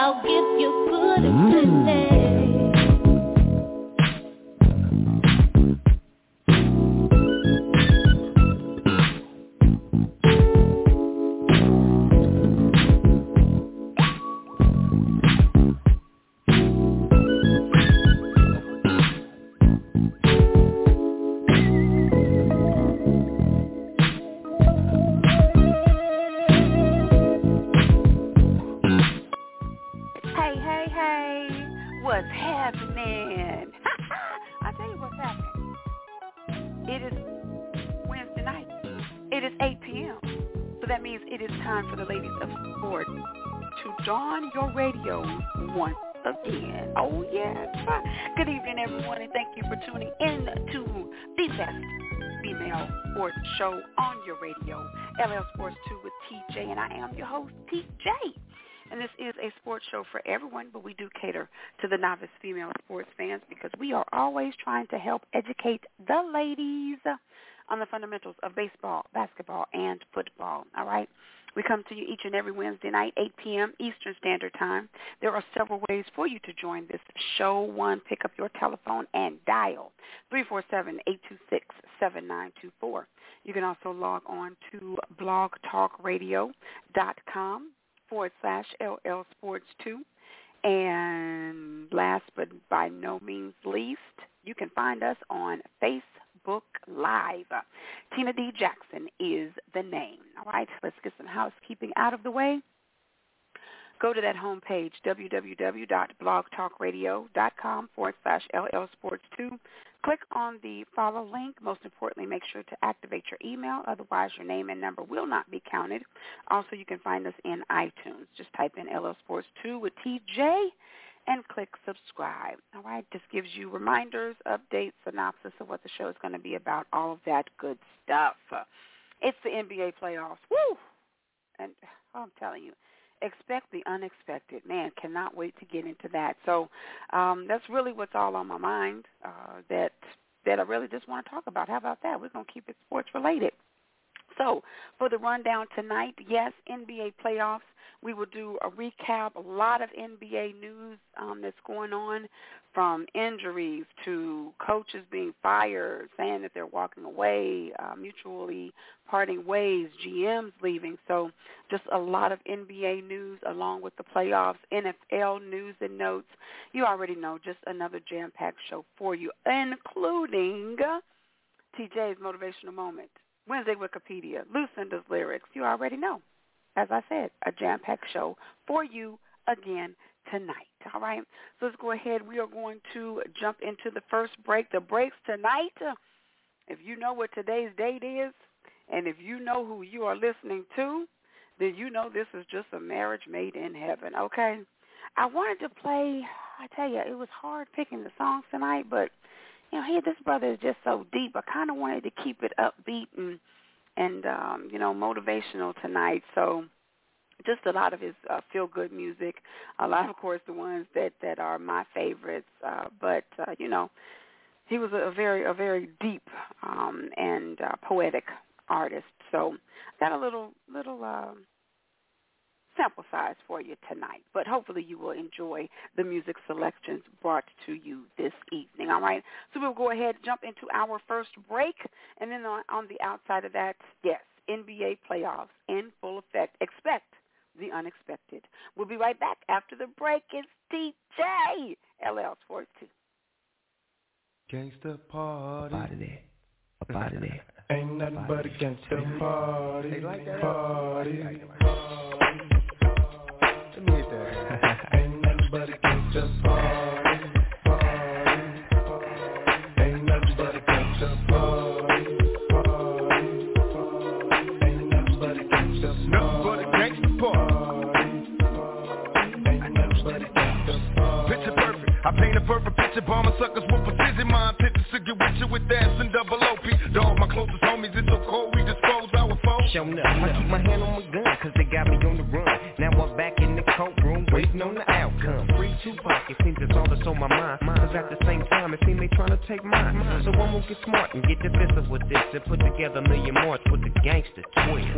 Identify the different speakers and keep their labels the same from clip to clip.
Speaker 1: I'll give you good.
Speaker 2: Hey, dawn your radio once again. Oh, yes. Good evening, everyone, and thank you for tuning in to the best female sports show on your radio, LL Sports 2 with TJ, and I am your host, TJ. And this is a sports show for everyone, but we do cater to the novice female sports fans because we are always trying to help educate the ladies on the fundamentals of baseball, basketball, and football. All right? We come to you each and every Wednesday night, 8 p.m. Eastern Standard Time. There are several ways for you to join this show. One, pick up your telephone and dial 347-826-7924. You can also log on to blogtalkradio.com forward slash LL Sports 2. And last but by no means least, you can find us on Facebook Live. Tina D. Jackson is the name. All right, let's get some housekeeping out of the way. Go to that homepage, www.blogtalkradio.com forward slash LL Sports 2. Click on the follow link. Most importantly, make sure to activate your email. Otherwise, your name and number will not be counted. Also, you can find us in iTunes. Just type in LL Sports 2 with TJ and click subscribe. All right, this gives you reminders, updates, synopsis of what the show is going to be about, all of that good stuff. It's the NBA playoffs. Woo! And oh, I'm telling you, expect the unexpected. Man, cannot wait to get into that. So um, that's really what's all on my mind uh, that that I really just want to talk about. How about that? We're going to keep it sports related. So for the rundown tonight, yes, NBA playoffs. We will do a recap, a lot of NBA news um, that's going on, from injuries to coaches being fired, saying that they're walking away, uh, mutually parting ways, GMs leaving. So just a lot of NBA news along with the playoffs, NFL news and notes. You already know, just another jam-packed show for you, including TJ's motivational moment. Wednesday Wikipedia, Lucinda's lyrics. You already know. As I said, a jam-packed show for you again tonight. All right. So let's go ahead. We are going to jump into the first break. The breaks tonight. If you know what today's date is, and if you know who you are listening to, then you know this is just a marriage made in heaven. Okay. I wanted to play. I tell you, it was hard picking the songs tonight, but you know, here this brother is just so deep. I kind of wanted to keep it upbeat and and um, you know motivational tonight. So just a lot of his uh, feel good music. A lot, of course, the ones that that are my favorites. Uh, but uh, you know, he was a very a very deep um, and uh, poetic artist. So got a little little. Uh, sample size for you tonight. But hopefully you will enjoy the music selections brought to you this evening. All right. So we'll go ahead and jump into our first break. And then on, on the outside of that, yes, NBA playoffs in full effect. Expect the unexpected. We'll be right back after the break. It's DJ LL Sports 2.
Speaker 3: Gangsta party.
Speaker 4: Up out of there. Up out of there.
Speaker 3: Ain't nothing but a gangsta party.
Speaker 4: They like that?
Speaker 3: Party.
Speaker 4: Let
Speaker 3: but a gangsta party. Party. Ain't nothing but a gangsta party. Party. Ain't nothing but a gangsta Nothing but a gangsta party. Ain't nothing but a gangsta party. Picture perfect. I paint a perfect picture, bomber suckers with precision. My intentions to get with you with ass and double OP. Dog, my closest homies, it's so cold, we dispose foes.
Speaker 4: Showing up, I keep my hand on my gun, cause they got me on the run. Now I'm back in the courtroom, waiting on the outcome. Free Tupac, it seems it's all that's on my mind. Cause at the same time, it seems they trying to take mine. So I'm gonna get smart and get defensive with this and put together a million more with the gangster twist.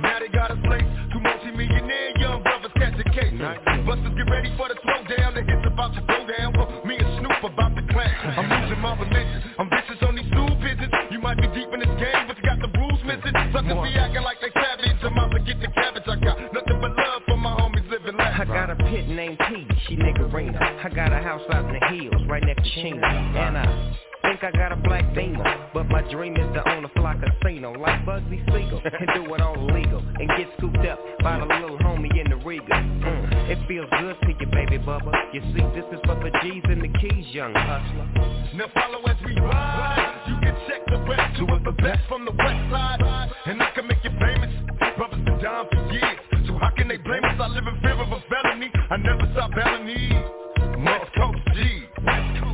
Speaker 3: Now they got us late, two multi-millionaire young brothers catch a case. Busters get ready for the throwdown, the hits about to go down. Me and Snoop about to clash. I'm losing my religion, I'm vicious on these pigeons. You might be deep in this game, Suckers be acting like they I'm out to get the cabbage. I got nothing but love for my homies living life.
Speaker 4: I got a pit named P, she niggerina. I got a house out in the hills, right next to Chino. And I think I got a black demon, but my dream is to own a fly casino like Bugsy Siegel and do it all legal and get scooped up by the little homie in the Riga. Mm, it feels good to you, baby bubba. You see, this is for the G's and the keys, young hustler.
Speaker 3: Now follow as we ride. You can check the rest. Two of the best from the west side, and I can make you famous. Brothers been down for years, so how can they blame us? I live in fear of a felony. I never stop these. West Coast G. West Coast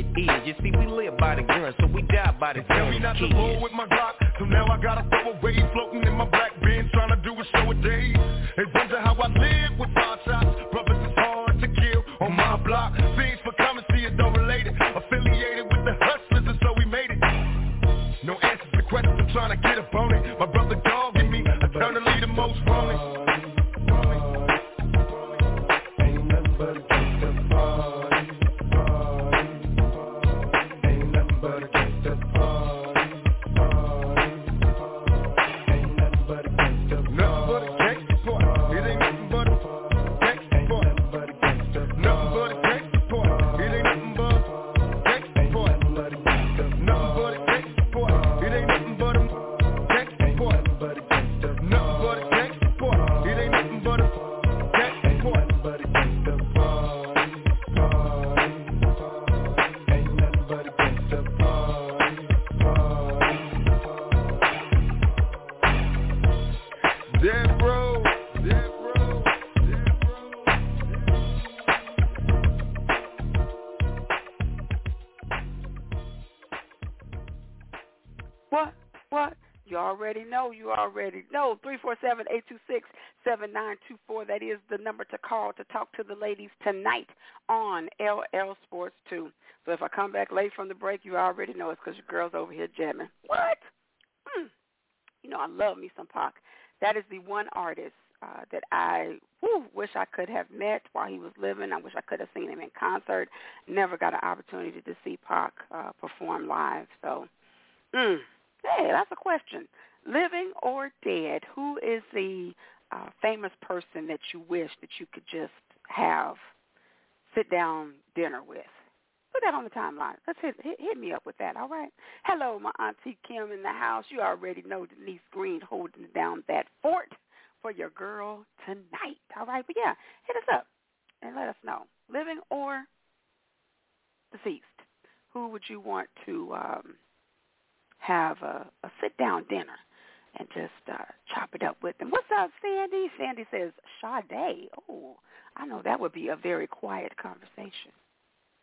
Speaker 3: it is. You
Speaker 4: see, we live by the gun, so we die by the
Speaker 3: Tell me
Speaker 4: gun.
Speaker 3: not to roll with my Glock, so now I gotta throw away floating in my black Benz, trying to do a show a day. They wonder how I live with five shots. Brothers is hard to kill on my block.
Speaker 2: Already know. You already know. Three four seven eight two six seven nine two four. That is the number to call to talk to the ladies tonight on LL Sports 2. So if I come back late from the break, you already know it's because your girl's over here jamming. What? Hmm. You know, I love me some Pac. That is the one artist uh, that I whew, wish I could have met while he was living. I wish I could have seen him in concert. Never got an opportunity to see Pac uh, perform live. So, mm, hey, that's a question. Living or dead, who is the uh, famous person that you wish that you could just have sit down dinner with? Put that on the timeline. Let's hit, hit hit me up with that. All right. Hello, my auntie Kim in the house. You already know Denise Green holding down that fort for your girl tonight. All right, but yeah, hit us up and let us know, living or deceased. Who would you want to um, have a, a sit-down dinner and just uh, chop it up with them? What's up, Sandy? Sandy says Sade. Oh, I know that would be a very quiet conversation.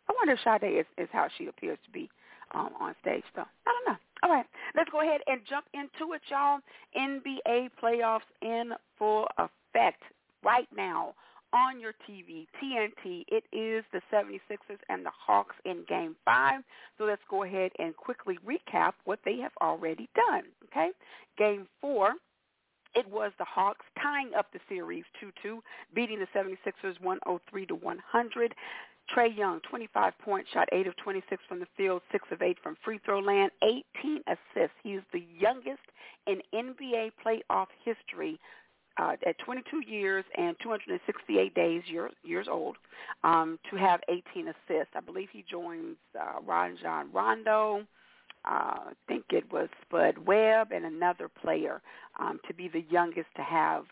Speaker 2: I wonder if Sade is, is how she appears to be um, on stage, though. I don't know. All right, let's go ahead and jump into it, y'all. NBA playoffs in full effect right now on your TV, TNT. It is the 76ers and the Hawks in Game 5. So let's go ahead and quickly recap what they have already done, okay? Game 4, it was the Hawks tying up the series 2-2, beating the 76ers 103 to 100. Trae Young, 25 points, shot 8 of 26 from the field, 6 of 8 from free throw land, 18 assists. He is the youngest in NBA playoff history uh, at 22 years and 268 days year, years old um, to have 18 assists. I believe he joins uh, Rajon Rondo. Uh, I think it was Spud Webb and another player um, to be the youngest to have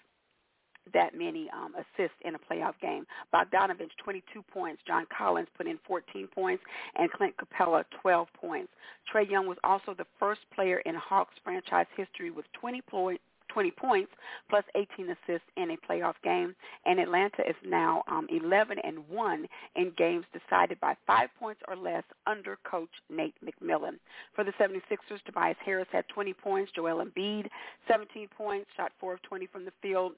Speaker 2: that many um, assists in a playoff game. Bogdanovich, 22 points. John Collins put in 14 points, and Clint Capela, 12 points. Trae Young was also the first player in Hawks franchise history with 20 points 20 points plus 18 assists in a playoff game. And Atlanta is now um, 11 and 1 in games decided by five points or less under coach Nate McMillan. For the 76ers, Tobias Harris had 20 points. Joel Embiid, 17 points, shot 4 of 20 from the field.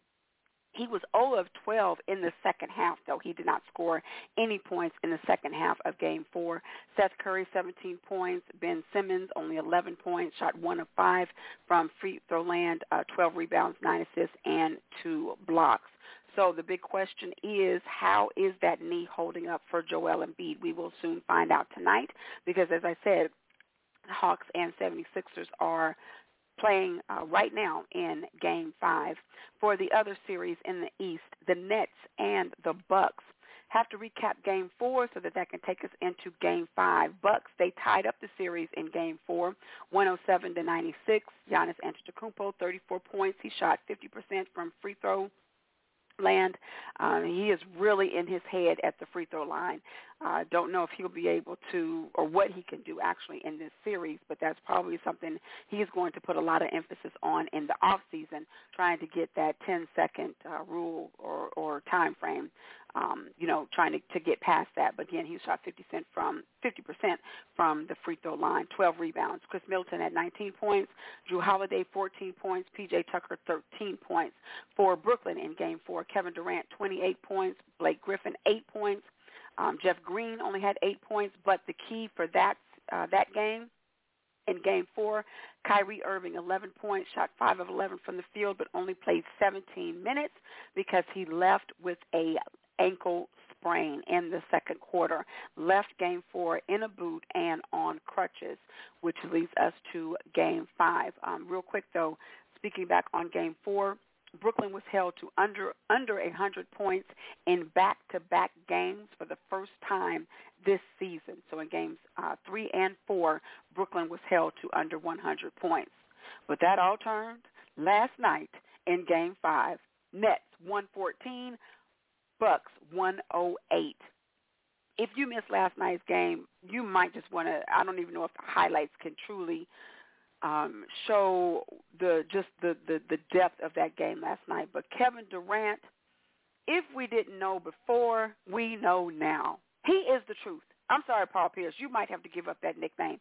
Speaker 2: He was 0 of 12 in the second half, though. He did not score any points in the second half of Game 4. Seth Curry, 17 points. Ben Simmons, only 11 points, shot 1 of 5 from free throw land, uh, 12 rebounds, 9 assists, and 2 blocks. So the big question is, how is that knee holding up for Joel Embiid? We will soon find out tonight because, as I said, Hawks and 76ers are playing uh, right now in Game 5. For the other series in the East, the Nets and the Bucks have to recap Game 4 so that that can take us into Game 5. Bucks, they tied up the series in Game 4, 107 to 96. Giannis Antetokounmpo, 34 points. He shot 50% from free throw land. Um, he is really in his head at the free throw line. I uh, don't know if he'll be able to or what he can do actually in this series, but that's probably something he's going to put a lot of emphasis on in the off season, trying to get that 10 second uh, rule or, or time frame. Um, you know, trying to, to get past that. But again, he shot 50 cent from 50% from the free throw line, 12 rebounds. Khris Middleton had 19 points, Jrue Holiday 14 points, PJ Tucker 13 points. For Brooklyn in Game Four, Kevin Durant 28 points, Blake Griffin 8 points. Um, Jeff Green only had eight points, but the key for that uh, that game in Game Four, Kyrie Irving 11 points, shot five of 11 from the field, but only played 17 minutes because he left with a ankle sprain in the second quarter. Left Game Four in a boot and on crutches, which leads us to Game Five. Um, real quick though, speaking back on Game Four, Brooklyn was held to under under 100 points in back-to-back games for the first time this season. So in games uh, three and four, Brooklyn was held to under 100 points. But that all turned last night in Game Five. Nets 114, Bucks 108. If you missed last night's game, you might just want to. I don't even know if the highlights can truly um, show the just the, the the depth of that game last night. But Kevin Durant, if we didn't know before, we know now. He is the truth. I'm sorry, Paul Pierce. You might have to give up that nickname.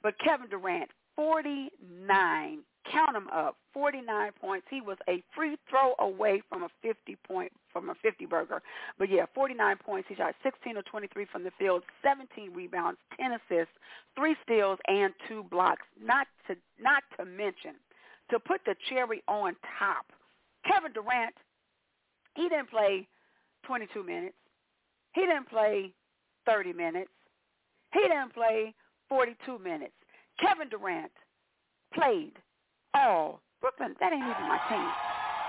Speaker 2: But Kevin Durant, 49 count him up, 49 points. He was a free throw away from a 50 point from a 50 burger. But yeah, 49 points. He shot 16 or 23 from the field, 17 rebounds, 10 assists, 3 steals and 2 blocks. Not to not to mention to put the cherry on top. Kevin Durant, he didn't play 22 minutes. He didn't play 30 minutes. He didn't play 42 minutes. Kevin Durant played Oh, Brooklyn, that ain't even my team.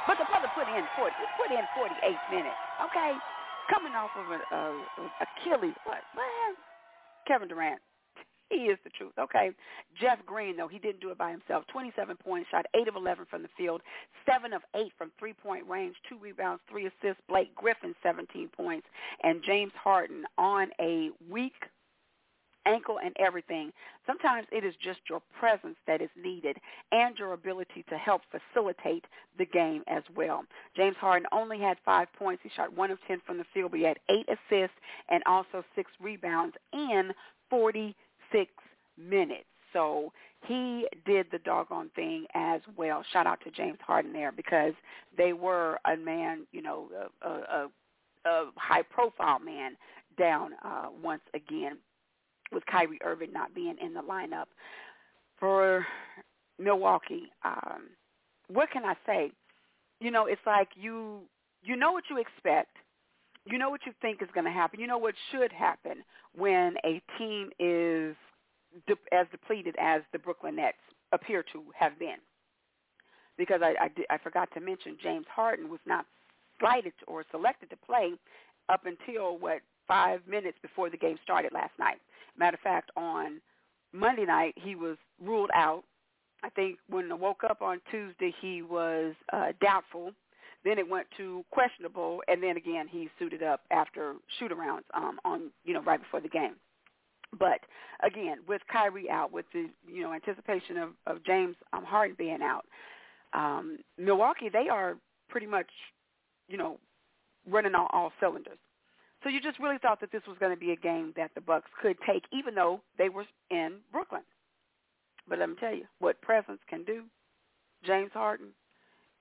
Speaker 2: But the brother put in 40, He put in 48 minutes, okay? Coming off of a, a, a Achilles, what, what? Kevin Durant, He is the truth. Okay. Jeff Green, though, he didn't do it by himself. 27 points, shot 8 of 11 from the field, 7 of 8 from three-point range, 2 rebounds, 3 assists. Blake Griffin, 17 points. And James Harden on a weak ankle and everything. Sometimes it is just your presence that is needed and your ability to help facilitate the game as well. James Harden only had five points. He shot one of 10 from the field, but he had eight assists and also six rebounds in 46 minutes. So he did the doggone thing as well. Shout out to James Harden there because they were a man, you know, a, a, a high-profile man down uh, once again with Kyrie Irving not being in the lineup for Milwaukee. Um, what can I say? You know, it's like you you know what you expect. You know what you think is going to happen. You know what should happen when a team is de- as depleted as the Brooklyn Nets appear to have been. Because I, I, did, I forgot to mention James Harden was not slighted or selected to play up until what five minutes before the game started last night. Matter of fact, on Monday night he was ruled out. I think when I woke up on Tuesday he was uh, doubtful. Then it went to questionable, and then again he suited up after shoot-arounds um, on you know right before the game. But again, with Kyrie out, with the you know anticipation of, of James um, Harden being out, um, Milwaukee they are pretty much you know running on all cylinders. So you just really thought that this was going to be a game that the Bucks could take, even though they were in Brooklyn. But let me tell you what presence can do. James Harden,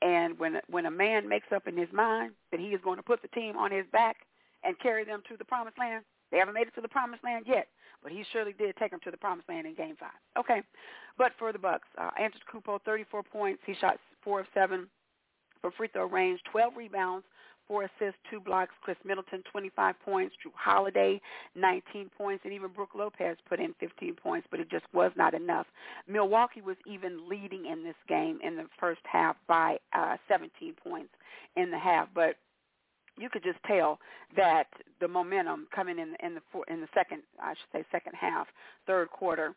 Speaker 2: and when when a man makes up in his mind that he is going to put the team on his back and carry them to the promised land, they haven't made it to the promised land yet, but he surely did take them to the promised land in Game Five. Okay, but for the Bucks, uh, Antetokounmpo, 34 points. He shot four of seven from free throw range, 12 rebounds, four assists, two blocks. Khris Middleton, 25 points. Jrue Holiday, 19 points. And even Brook Lopez put in 15 points, but it just was not enough. Milwaukee was even leading in this game in the first half by uh, 17 points in the half. But you could just tell that the momentum coming in in the in the second, I should say, second half, third quarter.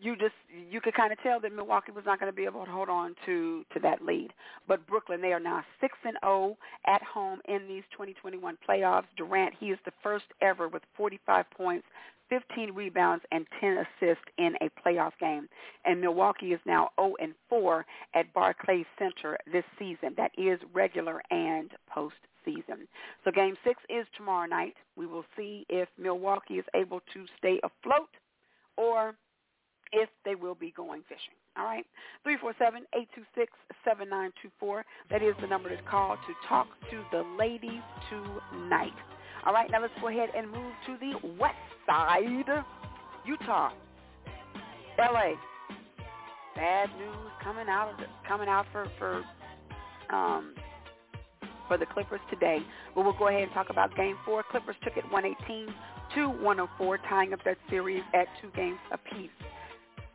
Speaker 2: You just you could kind of tell that Milwaukee was not going to be able to hold on to to that lead. But Brooklyn, they are now six and zero at home in these 2021 playoffs. Durant, he is the first ever with 45 points, 15 rebounds, and 10 assists in a playoff game. And Milwaukee is now 0 and 4 at Barclays Center this season. That is regular and postseason. So Game Six is tomorrow night. We will see if Milwaukee is able to stay afloat or if they will be going fishing. All right, three four seven eight two six seven nine two four. That is the number to call to talk to the ladies tonight. All right, now let's go ahead and move to the west side, Utah, L.A. Bad news coming out coming out for for um, for the Clippers today. But we'll go ahead and talk about Game Four. Clippers took it 118 to 104, tying up that series at two games apiece.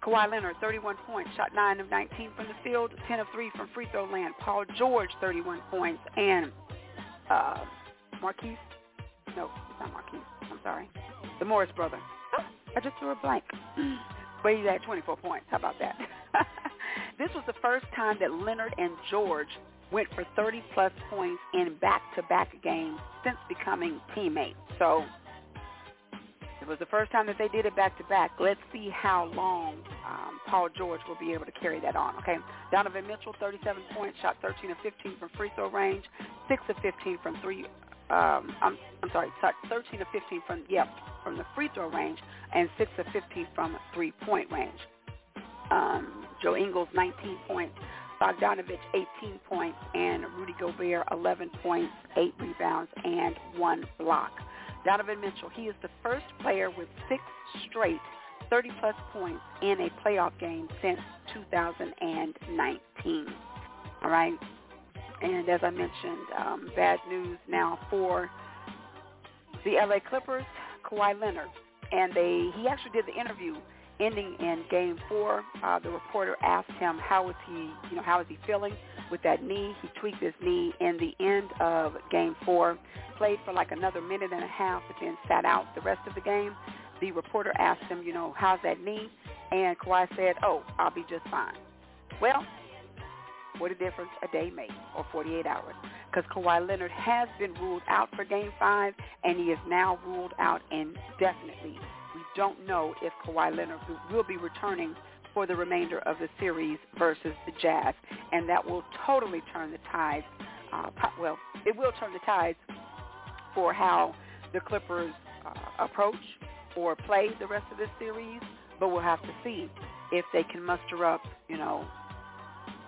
Speaker 2: Kawhi Leonard, 31 points, shot 9 of 19 from the field, 10 of 3 from free throw land. Paul George, 31 points, and uh, Marquise, no, it's not Marquise, I'm sorry, the Morris brother. Oh, I just threw a blank. But he's at 24 points. How about that? this was the first time that Leonard and George went for 30-plus points in back-to-back games since becoming teammates. So it was the first time that they did it back to back. Let's see how long um, Paul George will be able to carry that on. Okay, Donovan Mitchell, 37 points, shot 13 of 15 from free throw range, 6 of 15 from three. Um, I'm, I'm sorry, 13 of 15 from yep from the free throw range, and 6 of 15 from three point range. Um, Joe Ingles, 19 points. Bogdanovich, 18 points, and Rudy Gobert, 11 points, 8 rebounds, and 1 block. Donovan Mitchell, he is the first player with six straight 30-plus points in a playoff game since 2019. All right? And as I mentioned, um, bad news now for the LA Clippers, Kawhi Leonard. And they he actually did the interview ending in game four. Uh, the reporter asked him how is he, you know, how is he feeling with that knee. He tweaked his knee in the end of game four, played for like another minute and a half, but then sat out the rest of the game. The reporter asked him, you know, how's that knee? And Kawhi said, oh, I'll be just fine. Well, what a difference a day makes, or 48 hours. Because Kawhi Leonard has been ruled out for Game 5, and he is now ruled out indefinitely. Don't know if Kawhi Leonard will be returning for the remainder of the series versus the Jazz, and that will totally turn the tides. Uh, well, it will turn the tides for how the Clippers uh, approach or play the rest of this series, but we'll have to see if they can muster up, you know,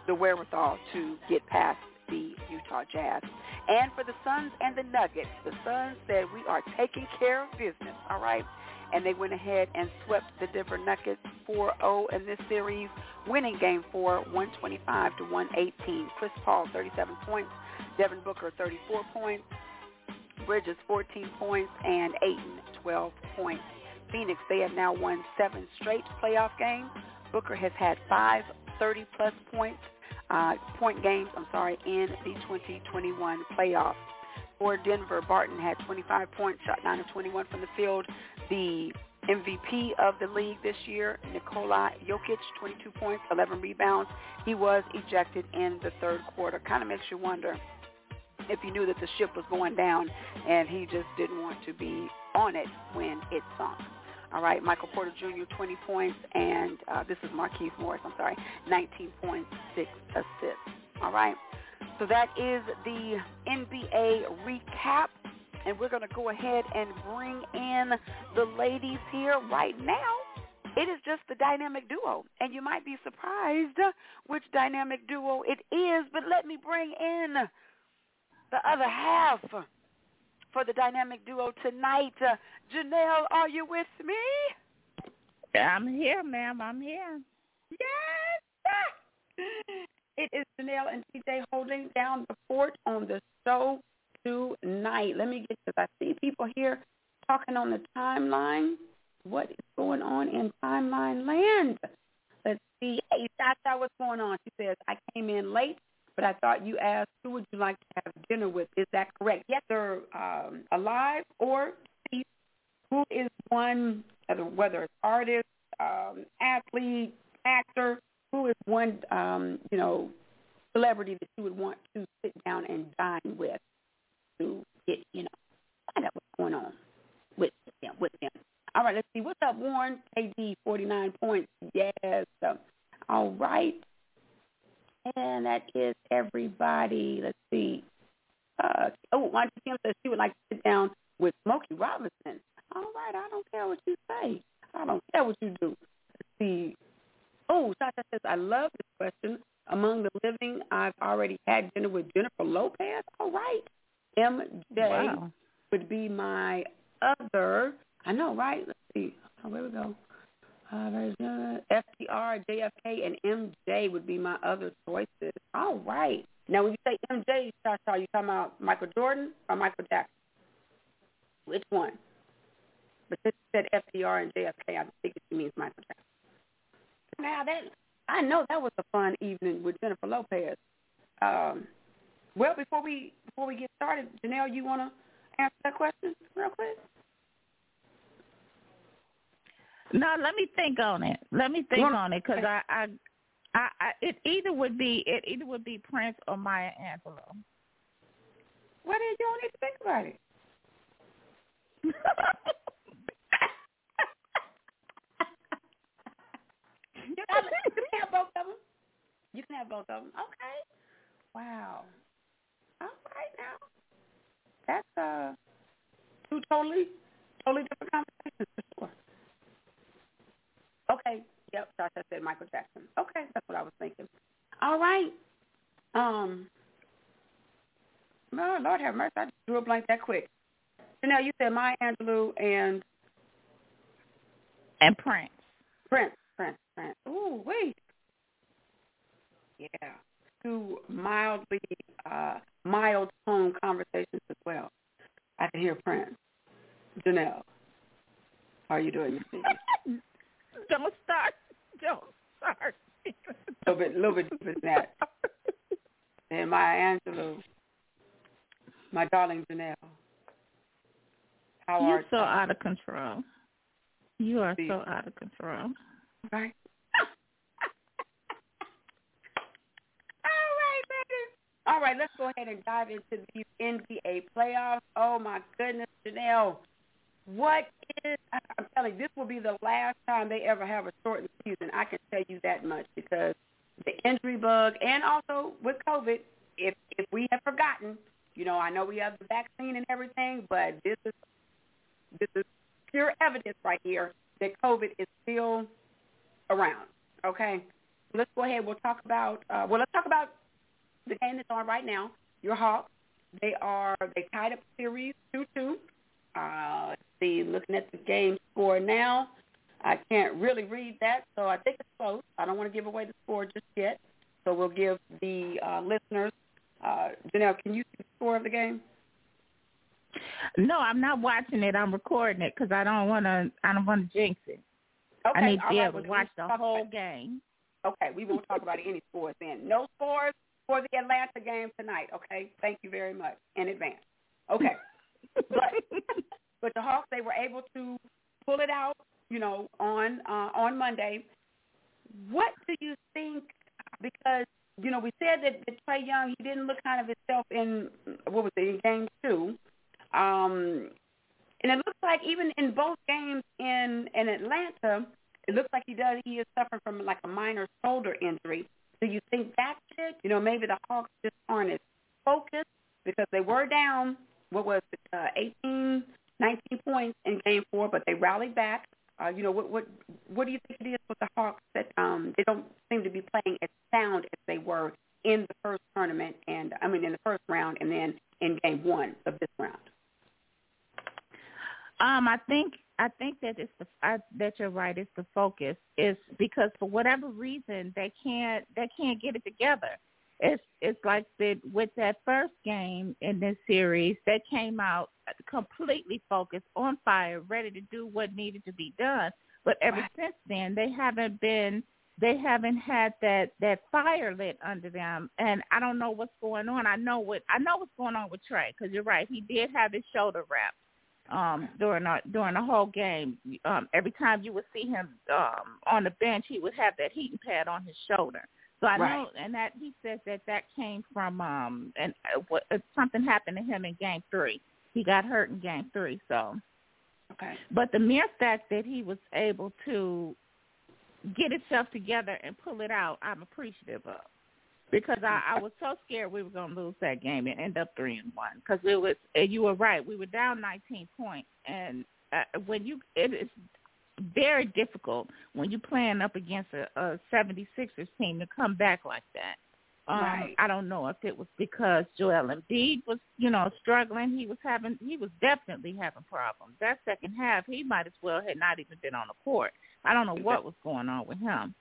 Speaker 2: the wherewithal to get past the Utah Jazz. And for the Suns and the Nuggets, the Suns said we are taking care of business, all right? And they went ahead and swept the Denver Nuggets 4-0 in this series, winning game four, 125 to 118. Chris Paul, 37 points. Devin Booker, 34 points. Bridges, 14 points. And Ayton, 12 points. Phoenix, they have now won seven straight playoff games. Booker has had five 30-plus points uh, point games, I'm sorry, in the 2021 playoffs. For Denver, Barton had 25 points, shot 9 of 21 from the field. The MVP of the league this year, Nikola Jokic, 22 points, 11 rebounds. He was ejected in the third quarter. Kind of makes you wonder if he knew that the ship was going down and he just didn't want to be on it when it sunk. All right, Michael Porter Jr., 20 points, and uh, this is Marquise Morris, I'm sorry, 19.6 assists. All right, so that is the NBA recap, and we're going to go ahead and bring in the ladies here right now. It is just the dynamic duo, and you might be surprised which dynamic duo it is, but let me bring in the other half for the dynamic duo tonight. Uh, Janelle, are you with me?
Speaker 5: I'm here, ma'am. I'm here.
Speaker 2: Yes. It is Janelle and TJ holding down the fort on the show tonight. Let me get this. I see people here talking on the timeline. What is going on in timeline land? Let's see. Hey, Sasha, what's going on? She says, I came in late but I thought you asked who would you like to have dinner with. Is that correct? Yes, they're um, alive or deceased. Who is one, whether it's artist, um, athlete, actor, who is one, um, you know, celebrity that you would want to sit down and dine with to get, you know, find out what's going on with them, with them. All right, let's see. What's up, Warren? KD, 49 points. Yes. All right. And that is everybody. Let's see. Uh, oh, Wanda Kim says she would like to sit down with Smokey Robinson. All right, I don't care what you say. I don't care what you do. Let's see. Oh, Sasha says, I love this question. Among the living, I've already had dinner with Jennifer Lopez. All right. MJ
Speaker 5: wow.
Speaker 2: would be my other. I know, right? Let's see. Oh, where we go. Uh, FDR, JFK, and MJ would be my other choices. All right. Now, when you say MJ, Shasha, you talking about Michael Jordan or Michael Jackson? Which one? But since you said FDR and JFK, I think she means Michael Jackson. Now, that I know that was a fun evening with Jennifer Lopez. Um, well, before we before we get started, Janelle, you want to answer that question real quick?
Speaker 5: No, let me think on it. Let me think on it because I, I, I, I, it either would be it either would be Prince or Maya Angelou.
Speaker 2: Why did you don't need to think about it? you, can, you can have both of them. You can have both of them. Okay. Wow. All right now. That's uh two totally totally different conversations for sure. Okay. Yep. Sasha said Michael Jackson. Okay, that's what I was thinking. All right. Um. Oh, Lord have mercy. I just drew a blank that quick. Janelle, you said Maya Angelou and
Speaker 5: and Prince.
Speaker 2: Prince. Prince. Prince. Ooh, wait. Yeah. Two mildly uh, mild tone conversations as well. I can hear Prince. Janelle, how are you doing?
Speaker 5: Don't start. Don't start.
Speaker 2: a little bit, a little bit deeper than that. And Maya Angelou, my darling Janelle. How
Speaker 5: You're
Speaker 2: are
Speaker 5: so
Speaker 2: you?
Speaker 5: out of control. You are
Speaker 2: See.
Speaker 5: so out of control.
Speaker 2: Right. All right, baby. All right, let's go ahead and dive into these NBA playoffs. Oh my goodness, Janelle. What is I'm telling you, this will be the last time they ever have a shortened season. I can tell you that much because the injury bug and also with COVID, if if we have forgotten, you know, I know we have the vaccine and everything, but this is this is pure evidence right here that COVID is still around. Okay, let's go ahead. We'll talk about. Uh, well, let's talk about the game that's on right now. Your Hawks. They are they tied up series two two. Uh, let's see, looking at the game score now, I can't really read that, so I think it's close. I don't want to give away the score just yet, so we'll give the uh, listeners. Uh, Janelle, can you see the score of the game?
Speaker 5: No, I'm not watching it. I'm recording it because I don't want to. I don't want to jinx it.
Speaker 2: Okay,
Speaker 5: I need to be
Speaker 2: right,
Speaker 5: able to watch the whole game.
Speaker 2: Okay, we won't talk about any scores then. No scores for the Atlanta game tonight. Okay, thank you very much in advance. Okay, but but the Hawks they were able to pull it out, you know, on uh, on Monday. What do you think? Because you know we said that, that Trae Young he didn't look kind of himself in what was it in game two, um, and it looks like even in both games in in Atlanta, it looks like he does he is suffering from like a minor shoulder injury. Do you think that's it? You know, maybe the Hawks just aren't as focused because they were down. What was it, uh, 18, 19 points in Game Four, but they rallied back. Uh, you know, what what what do you think it is with the Hawks that um, they don't seem to be playing as sound as they were in the first tournament, and I mean in the first round, and then in Game One of this round?
Speaker 5: Um, I think I think that it's the I, that you're right. It's the focus. It's because for whatever reason they can't they can't get it together. It's it's like that with that first game in this series, they came out completely focused, on fire, ready to do what needed to be done. But ever
Speaker 2: Right.
Speaker 5: since then, they haven't been they haven't had that that fire lit under them, and I don't know what's going on. I know what I know what's going on with Trae because you're right. He did have his shoulder wrapped um during the during the whole game. Um every time you would see him um on the bench, he would have that heating pad on his shoulder. So I
Speaker 2: Right.
Speaker 5: know, and that he said that that came from um and uh, what uh, something happened to him in game three. He got hurt in game three, so.
Speaker 2: Okay.
Speaker 5: But the mere fact that he was able to get himself together and pull it out, I'm appreciative of. Because I, I was so scared we were going to lose that game and end up three and one. Because it was, and you were right, we were down 19 points, and uh, when you, it is very difficult when you're playing up against a, a 76ers team to come back like that. Um,
Speaker 2: Right.
Speaker 5: I don't know if it was because Joel Embiid was, you know, struggling. He was having, he was definitely having problems. That second half, he might as well had not even been on the court. I don't know what was going on with him.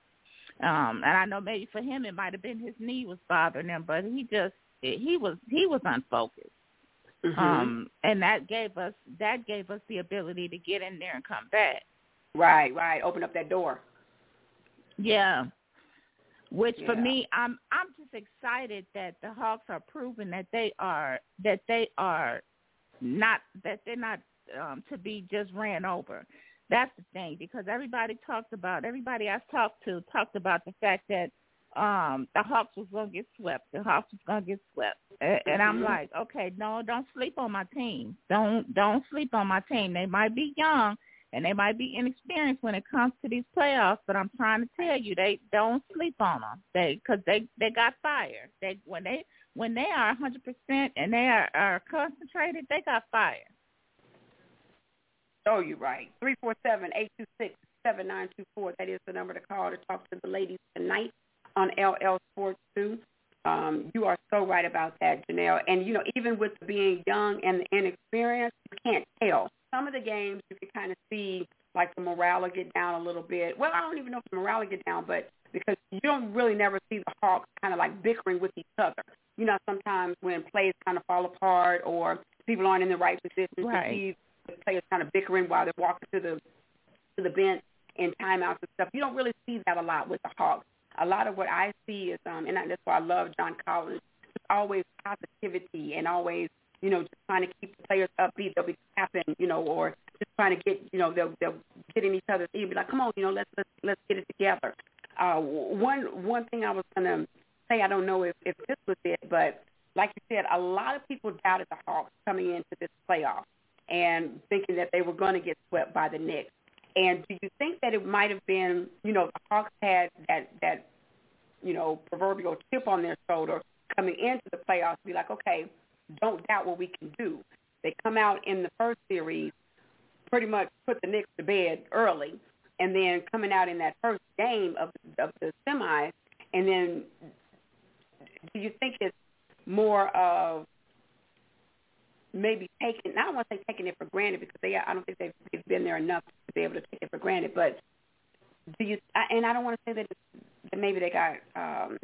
Speaker 5: Um, and I know maybe for him it might have been his knee was bothering him, but he just he was he was unfocused.
Speaker 2: Mhm.
Speaker 5: Um, and that gave us that gave us the ability to get in there and come back.
Speaker 2: right, right. Open up that door.
Speaker 5: Yeah. Which for me, I'm I'm just excited that the Hawks are proving that they are that they are not that they're not um, to be just ran over. That's the thing because everybody talked about everybody I've talked to talked about the fact that um the Hawks was gonna get swept. The Hawks was gonna get swept, and, and I'm
Speaker 2: Mhm.
Speaker 5: like, okay, no, don't sleep on my team. Don't don't sleep on my team. They might be young, and they might be inexperienced when it comes to these playoffs. But I'm trying to tell you, they don't sleep on them. They because they they got fire. They when they when they are 100 percent and they are, are concentrated, they got fire.
Speaker 2: Oh, you're right. Three four seven eight two six seven nine two four. That is the number to call to talk to the ladies tonight on LL Sports Two. Um, you are so right about that, Janelle. And you know, even with being young and inexperienced, you can't tell. Some of the games you can kind of see like the morale will get down a little bit. Well, I don't even know if the morale will get down, but because you don't really never see the Hawks kind of like bickering with each other. You know, sometimes when plays kind of fall apart or people aren't in the right position, you
Speaker 5: Right.
Speaker 2: see the players kind of bickering while they're walking to the to the bench in timeouts and stuff. You don't really see that a lot with the Hawks. A lot of what I see is, um, and that's why I love John Collins, Just always positivity and always, you know, just trying to keep the players upbeat. They'll be tapping, you know, or just trying to get, you know, they'll they'll get in each other's ear, be like, come on, you know, let's let's let's get it together. Uh, one one thing I was gonna say, I don't know if if this was it, but like you said, a lot of people doubted the Hawks coming into this playoff and thinking that they were going to get swept by the Knicks. And do you think that it might have been, you know, the Hawks had that that, you know, proverbial chip on their shoulder coming into the playoffs, be like, okay, don't doubt what we can do. They come out in the first series, pretty much put the Knicks to bed early, and then coming out in that first game of of the semis, and then do you think it's more of maybe taking I don't want to say taking it for granted because they I don't think they've, they've been there enough to be able to take it for granted. But do you and I don't want to say that, that maybe they got um,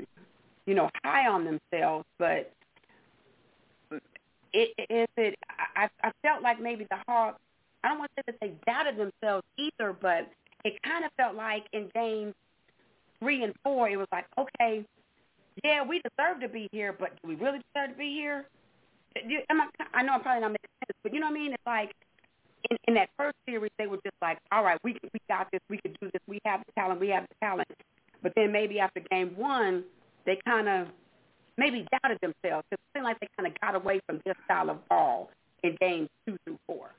Speaker 2: you know high on themselves, but it, is it I, I felt like maybe the Hawks I don't want to say that they doubted themselves either, but it kind of felt like in games three and four, it was like okay yeah, we deserve to be here, but do we really deserve to be here? You, am I, I know I'm probably not making sense, but you know what I mean? It's like in, in that first series, they were just like, all right, we we got this, we could do this, we have the talent, we have the talent. But then maybe after game one, they kind of maybe doubted themselves. It seemed like they kind of got away from this style of ball in games two through four.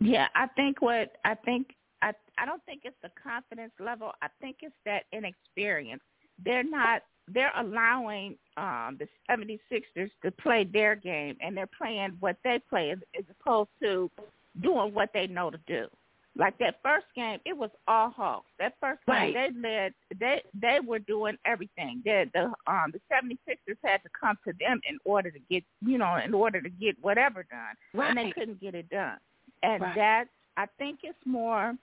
Speaker 5: Yeah, I think what I think I I don't think it's the confidence level. I think it's that inexperience they're not they're allowing um the 76ers to play their game and they're playing what they play as, as opposed to doing what they know to do. Like that first game, it was all Hawks. That first game,
Speaker 2: right.
Speaker 5: they led. They they were doing everything. They, the um the 76ers had to come to them in order to get you know in order to get whatever done,
Speaker 2: right.
Speaker 5: and they couldn't get it done. And
Speaker 2: right.
Speaker 5: that's I think it's more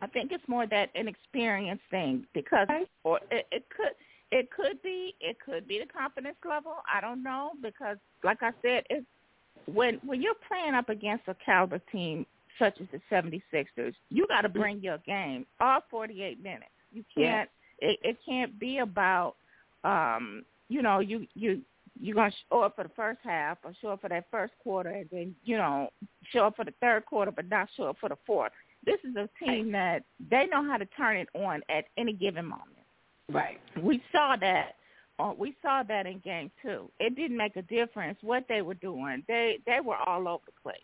Speaker 5: I think it's more that inexperienced thing because, or it, it could, it could be, it could be the confidence level. I don't know because, like I said, it's when when you're playing up against a caliber team such as the 76ers, you got to bring your game all 48 minutes. You can't.
Speaker 2: Yeah.
Speaker 5: It, it can't be about, um, you know, you you you're gonna show up for the first half or show up for that first quarter and then you know show up for the third quarter but not show up for the fourth this is a team that they know how to turn it on at any given moment.
Speaker 2: Right.
Speaker 5: We saw that. Uh, we saw that in game two. It didn't make a difference what they were doing. They they were all over the place.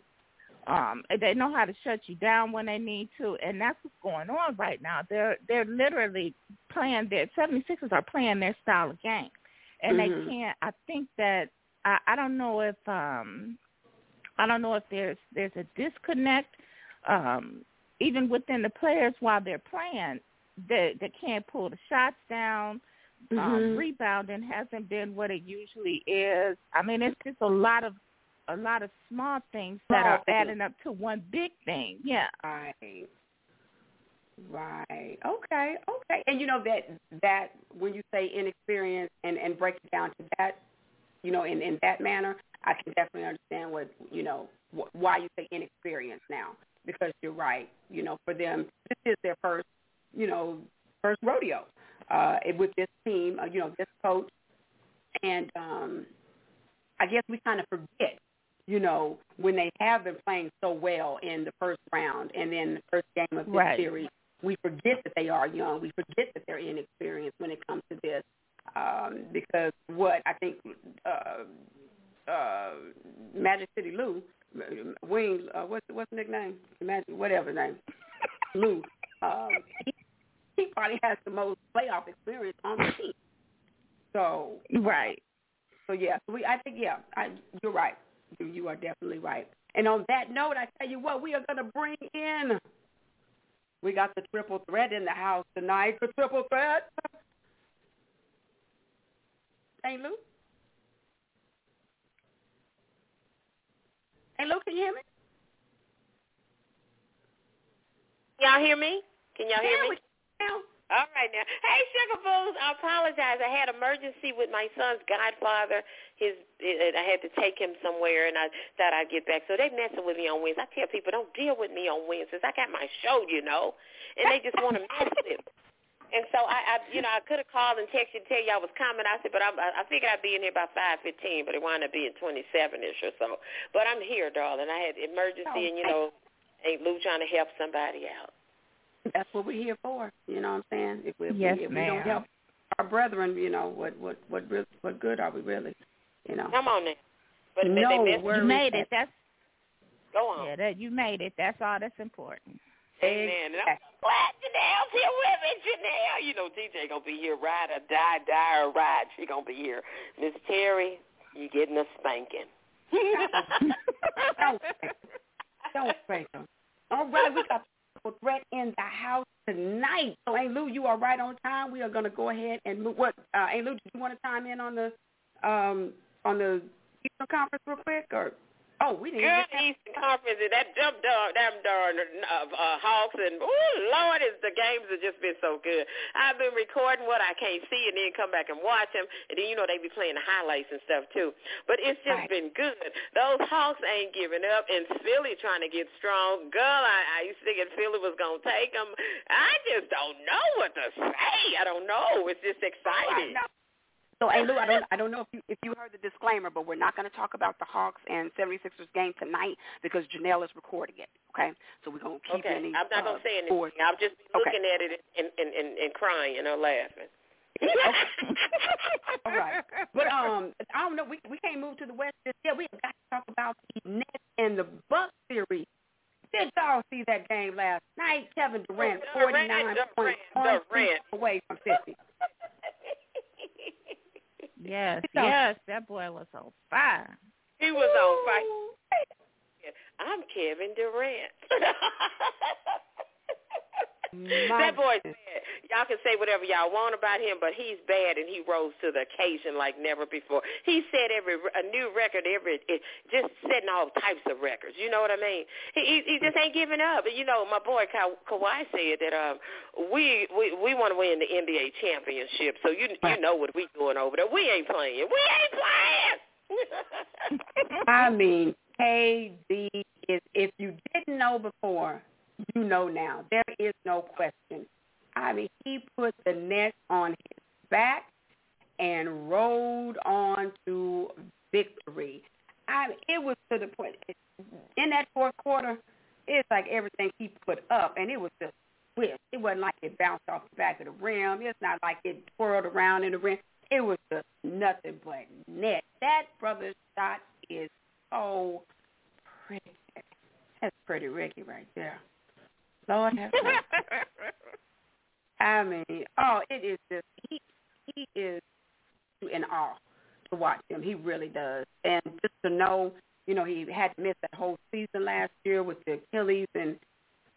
Speaker 5: Um, they know how to shut you down when they need to, and that's what's going on right now. They're they're literally playing their 76ers are playing their style of game, and
Speaker 2: mm-hmm.
Speaker 5: they can't. I think that I, I don't know if um, I don't know if there's there's a disconnect um, even within the players while they're playing, they that can't pull the shots down.
Speaker 2: Mm-hmm.
Speaker 5: Um, rebounding hasn't been what it usually is. I mean, it's just a lot of a lot of small things that
Speaker 2: small
Speaker 5: are adding up to one big thing. Yeah.
Speaker 2: Right. Right. Okay. Okay. And you know that that when you say inexperience and and break it down to that, you know, in in that manner, I can definitely understand what you know wh- why you say inexperience now because you're right. You know, for them, this is their first, you know, first rodeo uh, with this team. Uh, you know, this coach, and um, I guess we kind of forget, you know, when they have been playing so well in the first round and then the first game of this
Speaker 5: right.
Speaker 2: series. We forget that they are young. We forget that they're inexperienced when it comes to this. Um, because what I think uh, uh, Magic City Lou Wing, uh, what's what's the nickname? Magic, whatever name, Lou. Um, he, he probably has the most playoff experience on the team. So
Speaker 5: right.
Speaker 2: So yeah, we I think yeah, I, you're right. You, you are definitely right. And on that note, I tell you what, we are going to bring in. We got the triple threat in the house tonight. The triple threat. Hey, Lou. Hey, Lou, can you hear me?
Speaker 6: Y'all hear me? Can y'all hear
Speaker 2: Yeah,
Speaker 6: me? All right now. Hey, Sugar Booze, I apologize. I had emergency with my son's godfather. His, I had to take him somewhere, and I thought I'd get back. So they messing with me on Wednesdays. I tell people, don't deal with me on Wednesdays. I got my show, you know, and they just want to mess with me. And so I, I you know, I could have called and texted to tell you I was coming. I said, but I'm, I figured I'd be in here by five fifteen, but it wound up being twenty seven ish or so. But I'm here, darling. I had emergency, oh, and you know, ain't Lou trying to help somebody out.
Speaker 2: That's what we're here for. You know what I'm saying? If we, if
Speaker 5: Yes,
Speaker 2: we, if we
Speaker 5: ma'am.
Speaker 2: don't help our brethren, you know, what what what re- what good are we really? You know.
Speaker 6: Come on now. But
Speaker 2: No
Speaker 6: they.
Speaker 5: You made it. That's
Speaker 6: Go on.
Speaker 5: yeah. That you made it. That's all that's important.
Speaker 6: Amen. And I'm glad Janelle's here with me. Janelle, you know DJ gonna be here, ride or die, die or ride. She gonna be here. Miss Terry, you getting a spanking.
Speaker 2: Don't don't spank them. All right, we got a threat in the house tonight. So, Aunt Lou, you are right on time. We are going to go ahead and move. What, uh, Aunt Lou, did you want to chime in on the um on the Conference real quick, or oh, we didn't.
Speaker 6: Good
Speaker 2: even-
Speaker 6: Eastern Conference and that dumb dog, them darn uh, uh, Hawks and oh Lord, is the games have just been so good. I've been recording what I can't see and then come back and watch them, and then you know they be playing the highlights and stuff too. But it's just
Speaker 2: Right.
Speaker 6: been good. Those Hawks ain't giving up, and Philly trying to get strong. Girl, I, I used to think Philly was gonna take them. I just don't know what to say. I don't know. It's just exciting.
Speaker 2: So, hey Lou, I don't, I don't know if you if you heard the disclaimer, but we're not going to talk about the Hawks and 76ers game tonight because Janelle is recording it. Okay, so we're going to keep
Speaker 6: Okay,
Speaker 2: any.
Speaker 6: I'm not
Speaker 2: uh,
Speaker 6: gonna say anything.
Speaker 2: forward.
Speaker 6: I'll just be
Speaker 2: Okay.
Speaker 6: looking at it and and and, and crying or laughing.
Speaker 2: All right, but um, I don't know. We we can't move to the West just yet. We have got to talk about the Nets and the Bucks series. Did y'all see that game last night? Kevin Durant,
Speaker 6: Oh,
Speaker 2: forty
Speaker 6: Durant,
Speaker 2: nine
Speaker 6: Durant,
Speaker 2: points,
Speaker 6: Durant.
Speaker 2: away from fifty.
Speaker 5: Yes,
Speaker 2: No.
Speaker 5: yes. That boy was on fire.
Speaker 6: He was on fire. I'm Kevin Durant.
Speaker 2: My
Speaker 6: that boy's bad. y'all can say whatever y'all want about him, but he's bad and he rose to the occasion like never before. He set every a new record, every it, just setting all types of records. You know what I mean? He he, he just ain't giving up. And you know, my boy Ka- Kawhi said that um we we we want to win the NBA championship. So you you know what we doing over there? We ain't playing. We ain't playing.
Speaker 2: I mean, KD is if you didn't know before, you know now. There is no question. I mean, he put the net on his back and rode on to victory. I mean, it was to the point in that fourth quarter. It's like everything he put up, and it was just swift. It wasn't like it bounced off the back of the rim. It's not like it twirled around in the rim. It was just nothing but net. That brother's shot is so pretty. That's pretty Ricky right there. Lord have mercy. I mean, oh, it is just he he is in awe to watch him. He really does, and just to know, you know, he had missed that whole season last year with the Achilles, and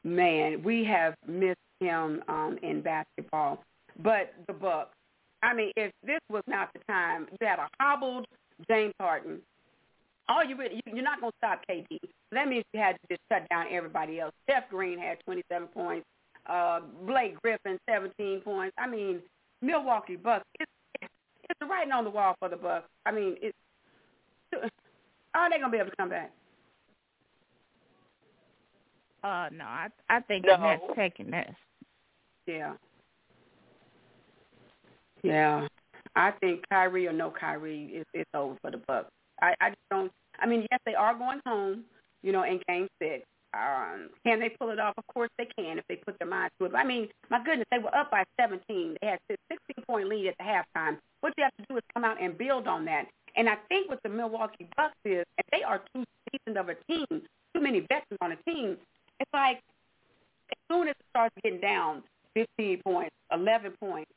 Speaker 2: man, we have missed him um, in basketball. But the Bucks, I mean, if this was not the time, you had a hobbled James Harden. All you really, you- you're not going to stop KD. That means you had to just shut down everybody else. Jeff Green had 27 points. Uh, Blake Griffin, 17 points. I mean, Milwaukee Bucks. It's it's writing on the wall for the Bucks. I mean, it's are they going to be able to come back?
Speaker 5: Uh, no, I I think
Speaker 6: No.
Speaker 5: the Nets taking this.
Speaker 2: Yeah. Yeah. I think Kyrie or no Kyrie, it's it's over for the Bucks. I, I just don't. I mean, yes, they are going home. You know, in Game Six. Um, can they pull it off? Of course they can if they put their mind to it. But, I mean, my goodness, they were up by 17. They had a 16 point lead at the halftime. What you have to do is come out and build on that. And I think what the Milwaukee Bucks is, if they are too seasoned of a team, too many veterans on a team, it's like as soon as it starts getting down 15 points, 11 points,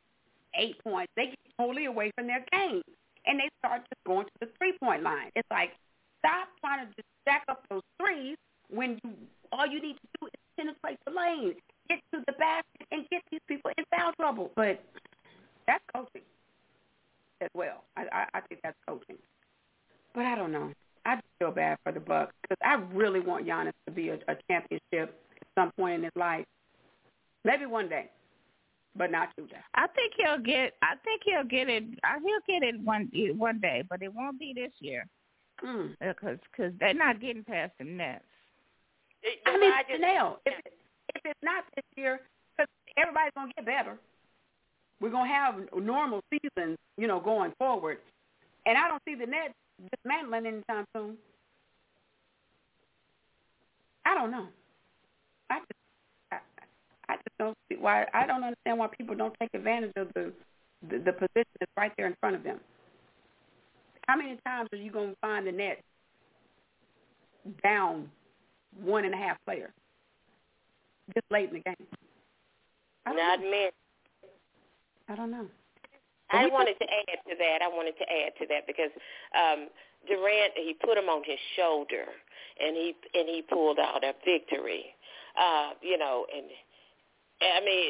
Speaker 2: 8 points, they get totally away from their game. And they start just going to the three-point line. It's like, stop trying to just stack up those threes when you all you need to do is penetrate the lane, get to the basket, and get these people in foul trouble. But that's coaching as well. I, I, I think that's coaching. But I don't know. I just feel bad for the Bucks because I really want Giannis to be a, a championship at some point in his life. Maybe one day, but not today.
Speaker 5: I think he'll get. I think he'll get it. uh, He'll get it one one day, but it won't be this year
Speaker 2: Mm.
Speaker 5: because cause they're not getting past the Nets.
Speaker 2: I mean, Janelle, if it, if it's not this year, because everybody's gonna get better. We're gonna have normal seasons, you know, going forward, and I don't see the Nets dismantling anytime soon. I don't know. I just, I, I just don't see why. I don't understand why people don't take advantage of the the, the position that's right there in front of them. How many times are you going to find the Nets down one and a half players this late in the game? I
Speaker 6: Not
Speaker 2: know.
Speaker 6: me.
Speaker 2: I don't know.
Speaker 6: I wanted to add to that. I wanted to add to that because um Durant he put him on his shoulder and he and he pulled out a victory. Uh, you know, and I mean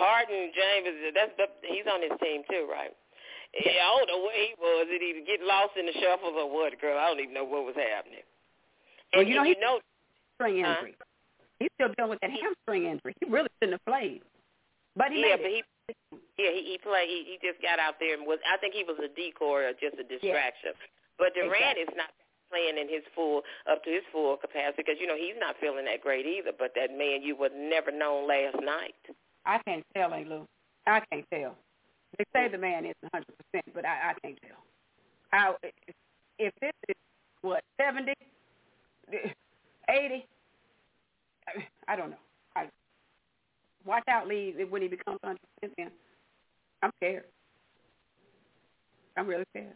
Speaker 6: Harden, James, that's the, he's on his team too, right? Yeah, I don't know where he was. Did he get lost in the shuffles or what, girl? I don't even know what was happening.
Speaker 2: Well,
Speaker 6: And,
Speaker 2: you know, he-
Speaker 6: you know,
Speaker 2: String
Speaker 6: Huh?
Speaker 2: injury. He's still dealing with that hamstring injury. He really shouldn't have played, but he
Speaker 6: yeah, but
Speaker 2: it.
Speaker 6: he yeah he he played. He, he just got out there and was. I think he was a decoy or just a distraction. But Durant is not playing in his full up to his full capacity because you know he's not feeling that great either. But that man you would never known last night.
Speaker 2: I can't tell, ain't Lou. I can't tell. They say the man isn't 100%, but I, I can't tell. How if this is what 70, 80, I don't know. I watch out, Lee, when he becomes 100%. Then I'm scared. I'm really scared.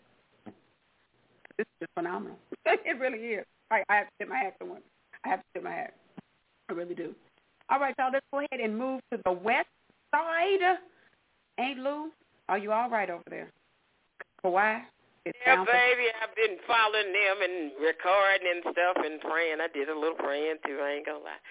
Speaker 2: This is just phenomenal. it really is. I, I have to tip my hat to him. I have to tip my hat. I really do. All right, y'all. Let's go ahead and move to the west side. Ain't Lou? Are you all right over there? Kawhi? It's
Speaker 6: Yeah, baby, I've been following them and recording and stuff and praying. I did a little praying too. I ain't gonna lie.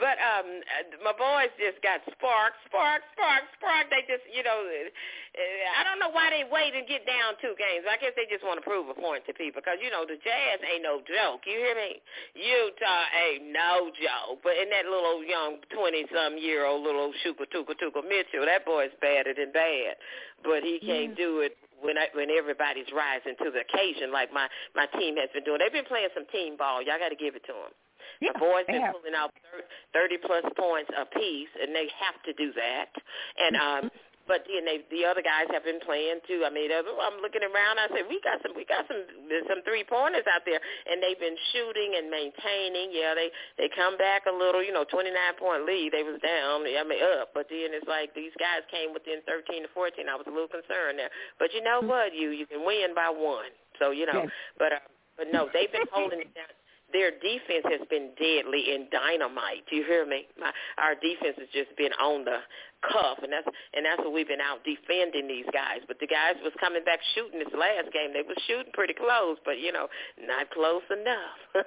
Speaker 6: But um, uh, my boys just got spark, spark, spark, spark. They just, you know, uh, I don't know why they wait and get down two games. I guess they just want to prove a point to people because you know the Jazz ain't no joke. You hear me? Utah ain't no joke. But in that little young twenty-some year old little Shuka Tuka Tuka Mitchell, that boy's badder than bad. But he can't do it when I, when everybody's rising to the occasion like my my team has been doing. They've been playing some team ball. Y'all got to give it to them.
Speaker 2: Yeah,
Speaker 6: the boys been
Speaker 2: have.
Speaker 6: pulling out thir- 30 plus points apiece, and they have to do that. And um, but then they the other guys have been playing too. I mean, I'm looking around. I said we got some we got some some three pointers out there, and they've been shooting and maintaining. Yeah, they they come back a little. You know, 29 point lead. They was down. I mean up, but then it's like these guys came within 13 to 14. I was a little concerned there, but you know what? You you can win by one. So you know,
Speaker 2: Yes.
Speaker 6: but uh, but no, they've been holding it down their defense has been deadly and dynamite. Do you hear me? My, our defense has just been on the cuff, and that's and that's what we've been out defending these guys. But the guys was coming back shooting this last game. They was shooting pretty close, but you know, not close enough.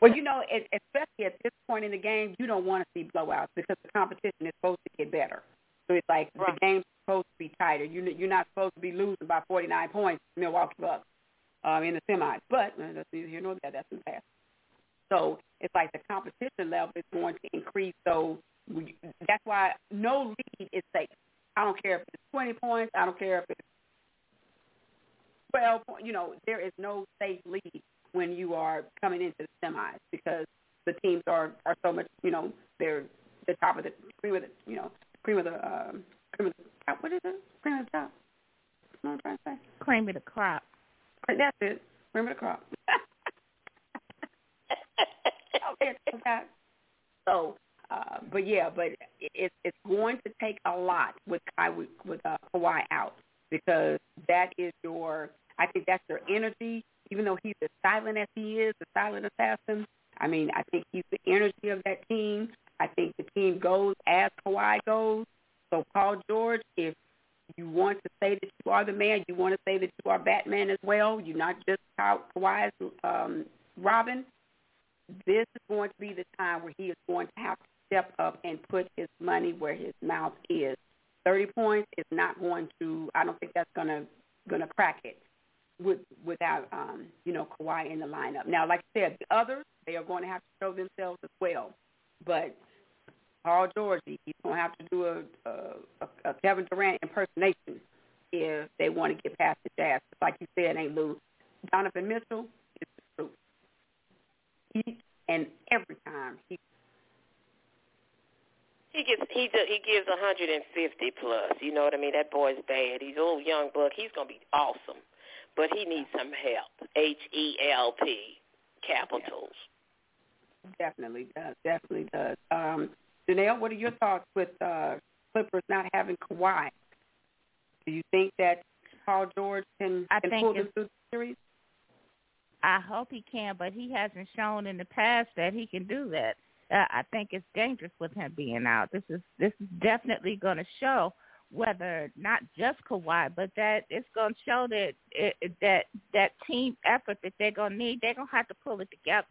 Speaker 2: Well, you know, es- especially at this point in the game, you don't want to see blowouts because the competition is supposed to get better. So it's like the game's supposed to be tighter. You you're not supposed to be losing by 49 points, Milwaukee Bucks, um, in the semis. But that's neither here nor there. That's in the past. So it's like the competition level is going to increase. So we, that's why no lead is safe. I don't care if it's 20 points. I don't care if it's 12 points. You know, there is no safe lead when you are coming into the semis because the teams are are so much. You know, they're the top of the cream of the you know cream of the um, cream of the. What is it? Cream of the top. That's what I'm trying to say.
Speaker 5: Cream of the crop.
Speaker 2: Right, That's it. Of the crop. okay, okay. So, uh, but yeah, but it, it's going to take a lot with Kai with, uh, Kawhi out because that is your. I think that's their energy. Even though he's as silent as he is, the silent assassin. I mean, I think he's the energy of that team. I think the team goes as Kawhi goes. So Paul George, if you want to say that you are the man, you want to say that you are Batman as well. You're not just Ka- Kawhi's um, Robin. This is going to be the time where he is going to have to step up and put his money where his mouth is. Thirty points is not going to. I don't think that's going to going to crack it with without um, you know Kawhi in the lineup. Now, like I said, the others they are going to have to show themselves as well. But Paul George, he's to have to do a, a, a Kevin Durant impersonation if they want to get past the Jazz. Like you said, ain't Lou. Donovan Mitchell is the truth. Each and every time he
Speaker 6: He gets he do, he gives 150 plus. You know what I mean? That boy's bad. He's a little young buck. He's gonna be awesome, but he needs some help. H E L P capitals.
Speaker 2: Definitely does. Definitely does. Um, Janelle, what are your thoughts with uh, Clippers not having Kawhi? Do you think that Paul George can,
Speaker 5: I
Speaker 2: can
Speaker 5: think
Speaker 2: pull them through the series?
Speaker 5: I hope he can, but he hasn't shown in the past that he can do that. Uh, I think it's dangerous with him being out. This is this is definitely going to show whether not just Kawhi, but that it's going to show that it, that that team effort that they're going to need. They're going to have to pull it together.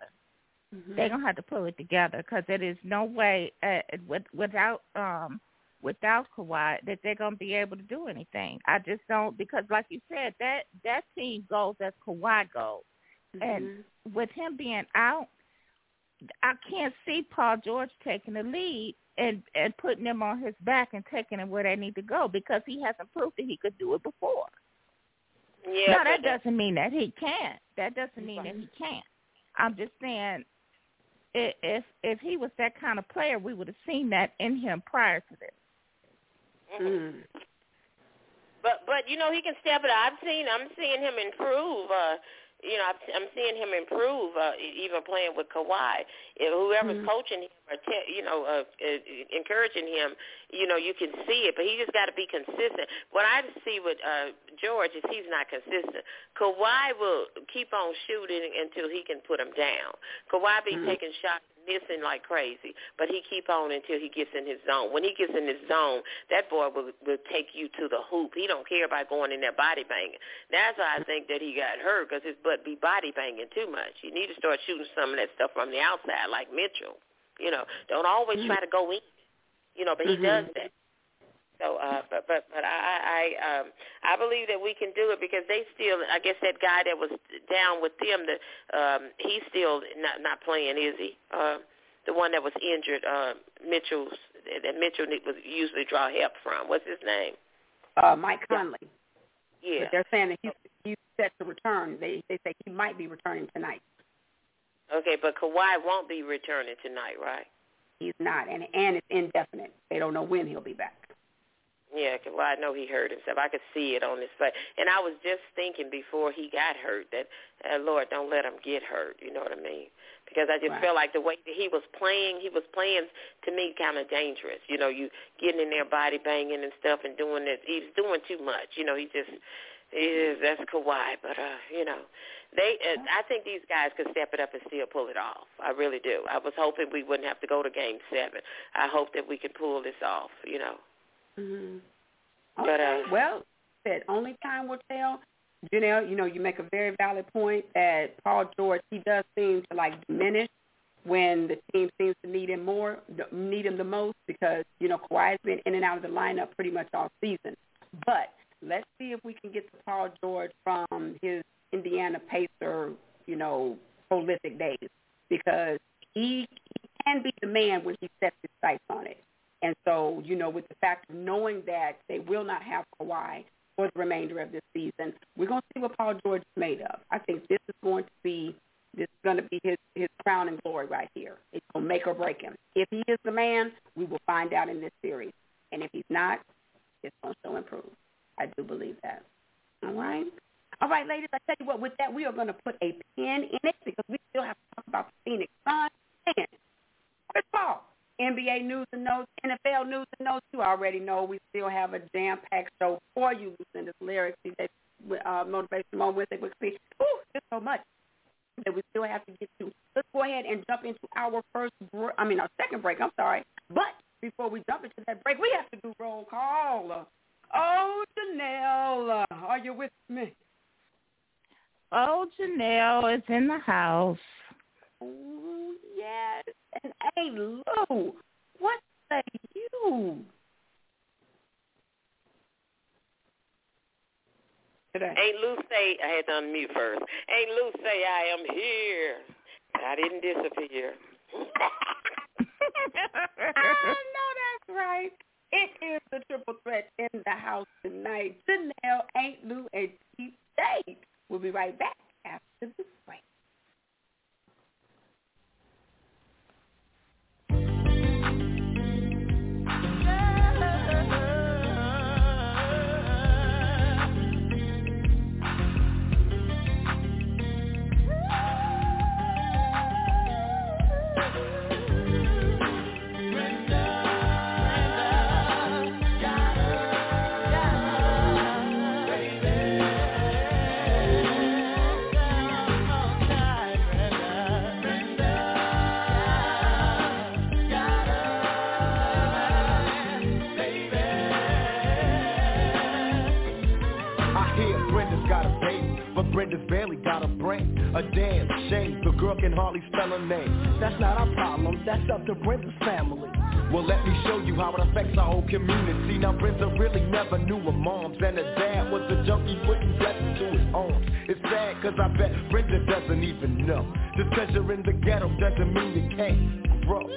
Speaker 2: Mm-hmm.
Speaker 5: They're going to have to pull it together because there is no way uh, with, without um without Kawhi that they're going to be able to do anything. I just don't because, like you said, that that team goes as Kawhi goes. And
Speaker 2: Mm-hmm.
Speaker 5: with him being out, I can't see Paul George taking the lead and and putting them on his back and taking them where they need to go because he hasn't proved that he could do it before.
Speaker 6: Yeah.
Speaker 5: no, that doesn't mean that he can't. That doesn't mean that he can't. I'm just saying, if if he was that kind of player, we would have seen that in him prior to this.
Speaker 2: Mm.
Speaker 6: But but you know he can step it. up. I've seen I'm seeing him improve. Uh, you know I've, I'm seeing him improve. Uh, even playing with Kawhi, if whoever's
Speaker 2: Mhm.
Speaker 6: coaching him you know uh, uh, encouraging him, you know you can see it. But he just got to be consistent. What I see with uh, George is he's not consistent. Kawhi will keep on shooting until he can put him down. Kawhi be
Speaker 2: Mhm.
Speaker 6: taking shots missing like crazy, but he keep on until he gets in his zone. When he gets in his zone, that boy will will take you to the hoop. He don't care about going in there body banging. That's why I think that he got hurt because his butt be body banging too much. You need to start shooting some of that stuff from the outside, like Mitchell. You know, don't always try to go in. You know, but he
Speaker 2: Mhm.
Speaker 6: does that. So, uh, but but but I I um I believe that we can do it because they still I guess that guy that was down with them that um he's still not not playing is he uh the one that was injured uh Mitchell's that Mitchell was usually draw help from what's his name
Speaker 2: Uh, Mike Conley.
Speaker 6: yeah
Speaker 2: But they're saying that he's, he's set to return. They they say he might be returning tonight.
Speaker 6: Okay but Kawhi won't be returning tonight right
Speaker 2: He's not, and and it's indefinite. They don't know when he'll be back.
Speaker 6: Yeah, well, I know he hurt himself. I could see it on his face. And I was just thinking before he got hurt that, uh, Lord, don't let him get hurt. You know what I mean? Because I just
Speaker 2: Right.
Speaker 6: felt like the way that he was playing, he was playing to me kind of dangerous. You know, you getting in there body banging and stuff and doing this. He's doing too much. You know, he just is that's Kawhi. But uh, you know, they. Uh, I think these guys could step it up and still pull it off. I really do. I was hoping we wouldn't have to go to Game Seven. I hope that we could pull this off. You know.
Speaker 2: Mm-hmm.
Speaker 6: But, uh,
Speaker 2: well, said only time will tell. Janelle, you know, you make a very valid point that Paul George he does seem to like diminish when the team seems to need him more, need him the most because you know Kawhi's been in and out of the lineup pretty much all season. But let's see if we can get to Paul George from his Indiana Pacer, you know, prolific days because he, he can be the man when he sets his sights on it. And so, you know, with the fact of knowing that they will not have Kawhi for the remainder of this season, we're going to see what Paul George is made of. I think this is going to be this is going to be his his crown and glory right here. It's going to make or break him. If he is the man, we will find out in this series. And if he's not, it's going to show improve. I do believe that. All right. All right, ladies, I tell you what, with that, we are going to put a pin in it because we still have to talk about the Phoenix Suns and Chris Paul. NBA news and notes, NFL news and notes. You already know we still have a jam-packed show for you. Lucinda's lyrics, DJ, uh, motivation moment with it. Ooh, just so much that we still have to get to. Let's go ahead and jump into our first, br- I mean, our second break. I'm sorry, but before we jump into that break, we have to do roll call. Oh, Janelle, are you with me?
Speaker 5: Oh, Janelle is in the house.
Speaker 2: Oh, yes. And hey, Lou, what say you? Today.
Speaker 6: Ain't Lou say I had to unmute first. Ain't Lou say I am here. I didn't disappear.
Speaker 2: I know that's right. It is the triple threat in the house tonight. Janelle, Ain't Lou, and Keith Day. We'll be right back after this break.
Speaker 3: Brenda's barely got a brain. A damn shame, the girl can hardly spell her name. That's not our problem, that's up to Brenda's family. Well, let me show you how it affects our whole community. Now, Brenda really never knew her moms, and her dad was a junkie putting blessings to his arms. It's sad, cause I bet Brenda doesn't even know. The you're in the ghetto doesn't mean you can't grow.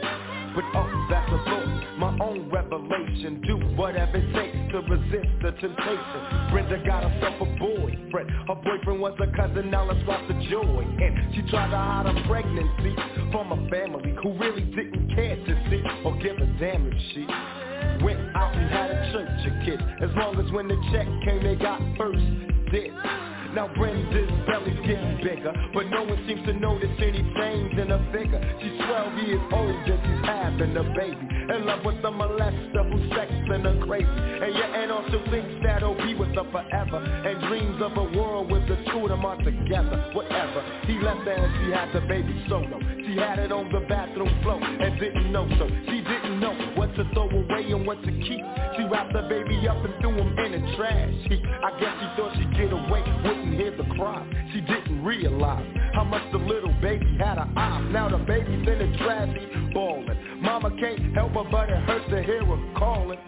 Speaker 3: But oh, that's a my own revelation Do whatever it takes to resist the temptation. Brenda got herself a boyfriend. Her boyfriend was a cousin, now let's watch the joy. And she tried to hide her pregnancy From a family who really didn't care to see Or give a damn if she Went out and had a church of kids. As long as when the check came they got first dibs now Brenda's belly's getting bigger But no one seems to notice any change in her figure She's 12 years old and she's having a baby. In love with a molester who's sexing her crazy. And your aunt also thinks that he'll be with her forever. And dreams of a world with the two of them are together Whatever, he left her and she had the baby solo. She had it on the bathroom floor and didn't know so. She didn't know what to throw away and what to keep She wrapped the baby up and threw him in the trash heap I guess she thought she'd get away didn't hear the cry. She didn't realize how much the little baby had her eyes. Now the baby's in the trash, bawling. Mama can't help her, but it hurts to hear her calling.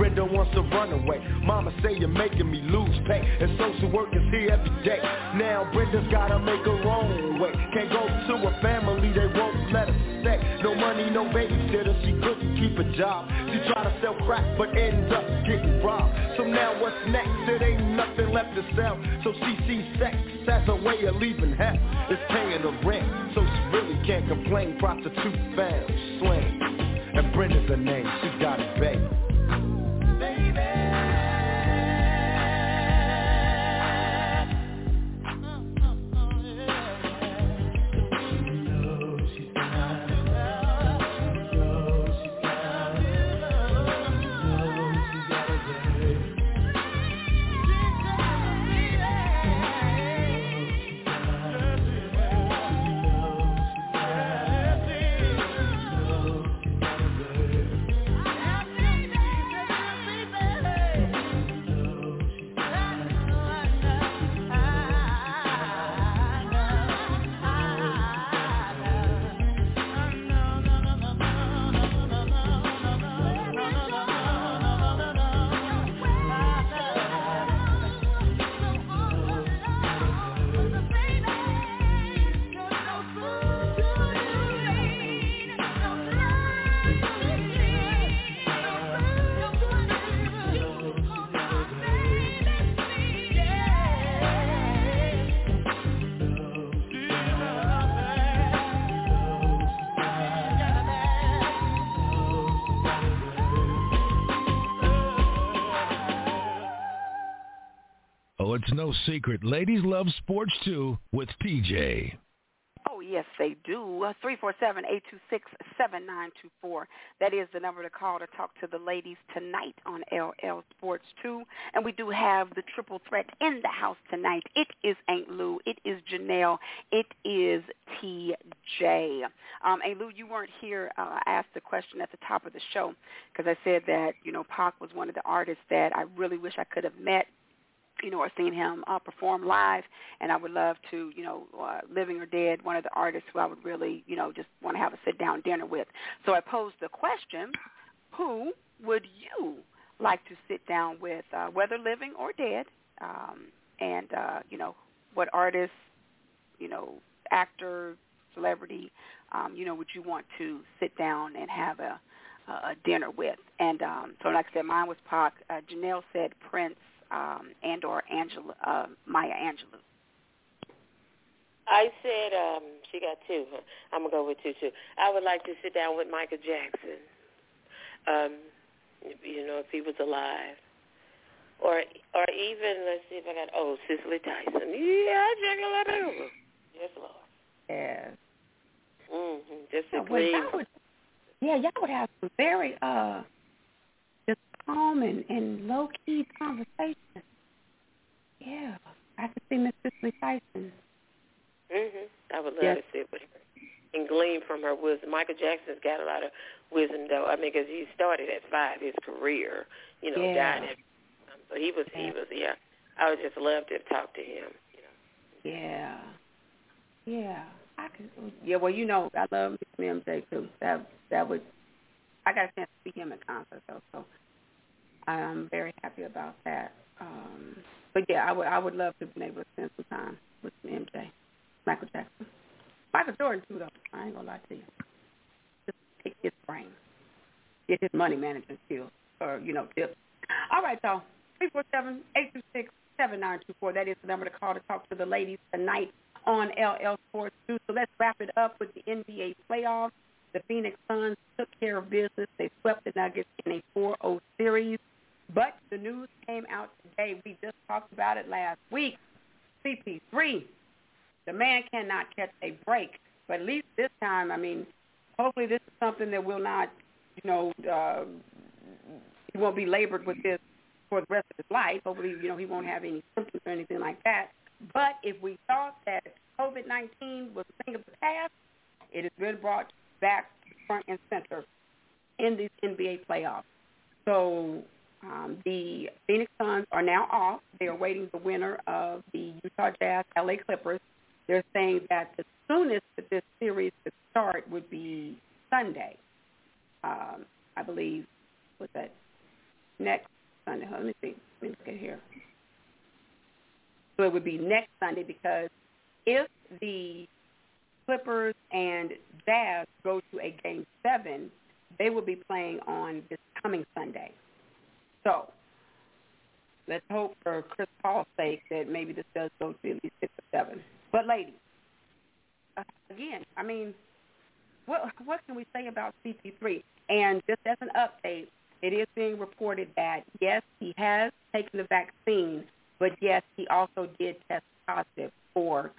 Speaker 3: Brenda wants to run away. Mama say you're making me lose pay. And social work is here every day. Now Brenda's gotta make her own way. Can't go to a family, they won't let her stay. No money, no babysitter, she couldn't keep a job. She tried to sell crack, but ends up getting robbed. So now what's next? It ain't nothing left to sell. So she sees sex as a way of leaving hell. It's paying the rent, so she really can't complain. Prostitute found, slang. And Brenda's her name, she got it, baby.
Speaker 7: It's no secret. Ladies love sports too with TJ.
Speaker 2: Oh, yes, they do. Uh, 347-826-7924. That is the number to call to talk to the ladies tonight on LL Sports 2. And we do have the triple threat in the house tonight. It is Aunt Lou. It is Janelle. It is TJ. Um, Aunt Lou, you weren't here. Uh, I asked the question at the top of the show because I said that, you know, Pac was one of the artists that I really wish I could have met you know, or seen him uh, perform live, and I would love to, you know, uh, living or dead, one of the artists who I would really, you know, just want to have a sit-down dinner with. So I posed the question, who would you like to sit down with, uh, whether living or dead, um, and, uh, you know, what artist, you know, actor, celebrity, um, you know, would you want to sit down and have a, a dinner with? And um, so like I said, mine was Pac. Uh, Janelle said Prince um, and or Angela, uh, Maya Angelou?
Speaker 6: I said um, she got two. I'm gonna go with two too. I would like to sit down with Michael Jackson. Um, you know, if he was alive, or or even let's see if I got oh Cicely Tyson. Yeah, check it out. Yes, Lord.
Speaker 2: Yes.
Speaker 6: Mm-hmm. Just
Speaker 2: yeah,
Speaker 6: agree.
Speaker 2: well, would, yeah, y'all would have some very uh calm and, and low key conversation. Yeah, I could see Miss Cicely Tyson.
Speaker 6: Mhm. I would love
Speaker 2: Yes.
Speaker 6: to sit with her and glean from her wisdom. Michael Jackson's got a lot of wisdom, though. I mean, because he started at five, his career, you know,
Speaker 2: Yeah.
Speaker 6: died at. Um, so he was, he was, yeah. I would just love to talk to him. You know.
Speaker 2: Yeah. Yeah. I could. Yeah. Well, you know, I love Mr. MJ too. That that would. I got a chance to see him at concert though, so I'm very happy about that. Um, but yeah, I would I would love to have been able to spend some time with MJ, Michael Jackson, Michael Jordan too though. I ain't gonna lie to you. Just pick his brain, get his money management skills, or you know tips. All right, y'all. Three four seven eight two six seven nine two four. That is the number to call to talk to the ladies tonight on LL Sports 2. So let's wrap it up with the NBA playoffs. The Phoenix Suns took care of business. They swept the Nuggets in a 4-0 series. But the news came out today. We just talked about it last week. CP3, the man cannot catch a break. But at least this time, I mean, hopefully this is something that will not, you know, uh, he won't be labored with this for the rest of his life. Hopefully, you know, he won't have any symptoms or anything like that. But if we thought that COVID-19 was a thing of the past, it has been brought back front and center in these NBA playoffs. So um, the Phoenix Suns are now off. They are waiting the winner of the Utah Jazz LA Clippers. They're saying that the soonest that this series could start would be Sunday. Um, I believe was that next Sunday. Let me see. Let me look at here. So it would be next Sunday because if the Clippers and Jazz go to a game seven, they will be playing on this coming Sunday. So let's hope for Chris Paul's sake that maybe this does go to at least six or seven. But ladies, uh, again, I mean, what what can we say about CP3? And just as an update, it is being reported that yes, he has taken the vaccine, but yes, he also did test positive for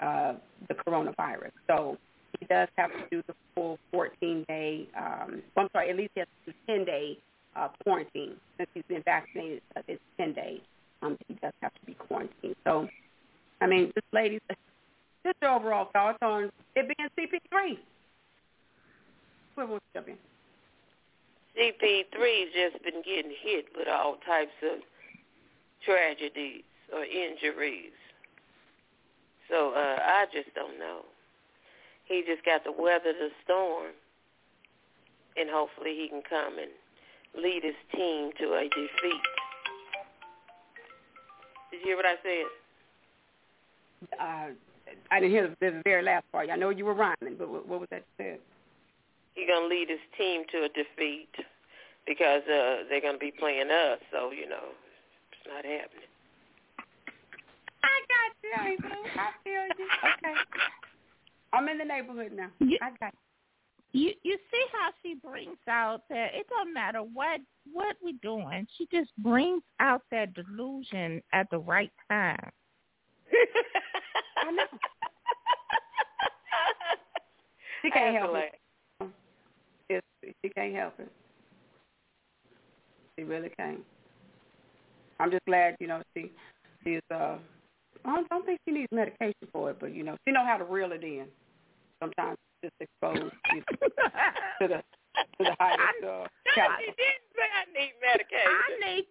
Speaker 2: uh, the coronavirus. So he does have to do the full 14-day, um, I'm sorry, at least he has to do 10-day uh, quarantine. Since he's been vaccinated, uh, it's 10 days. Um, he does have to be quarantined. So, I mean, just ladies, just your overall thoughts on it being CP3. Whoever wants to jump in.
Speaker 6: CP3's just been getting hit with all types of tragedies or injuries. So uh, I just don't know. He just got to weather the storm, and hopefully he can come and lead his team to a defeat. Did you hear what I said?
Speaker 2: Uh, I didn't hear the, the very last part. I know you were rhyming, but what, what was that said?
Speaker 6: He's gonna lead his team to a defeat because uh, they're gonna be playing us. So you know, it's not happening.
Speaker 2: I got you, hey, I feel you. Okay. I'm in the neighborhood now.
Speaker 5: You,
Speaker 2: I got
Speaker 5: you. You you see how she brings out that it don't matter what what we doing. She just brings out that delusion at the right time.
Speaker 2: I know. She can't help it. It's, she can't help it. She really can't. I'm just glad, you know, she she's uh I don't, don't think she needs medication for it, but you know, she know how to reel it in. Sometimes just exposed you know, to the to the highest uh, caliber.
Speaker 6: She didn't say I need medication.
Speaker 5: I need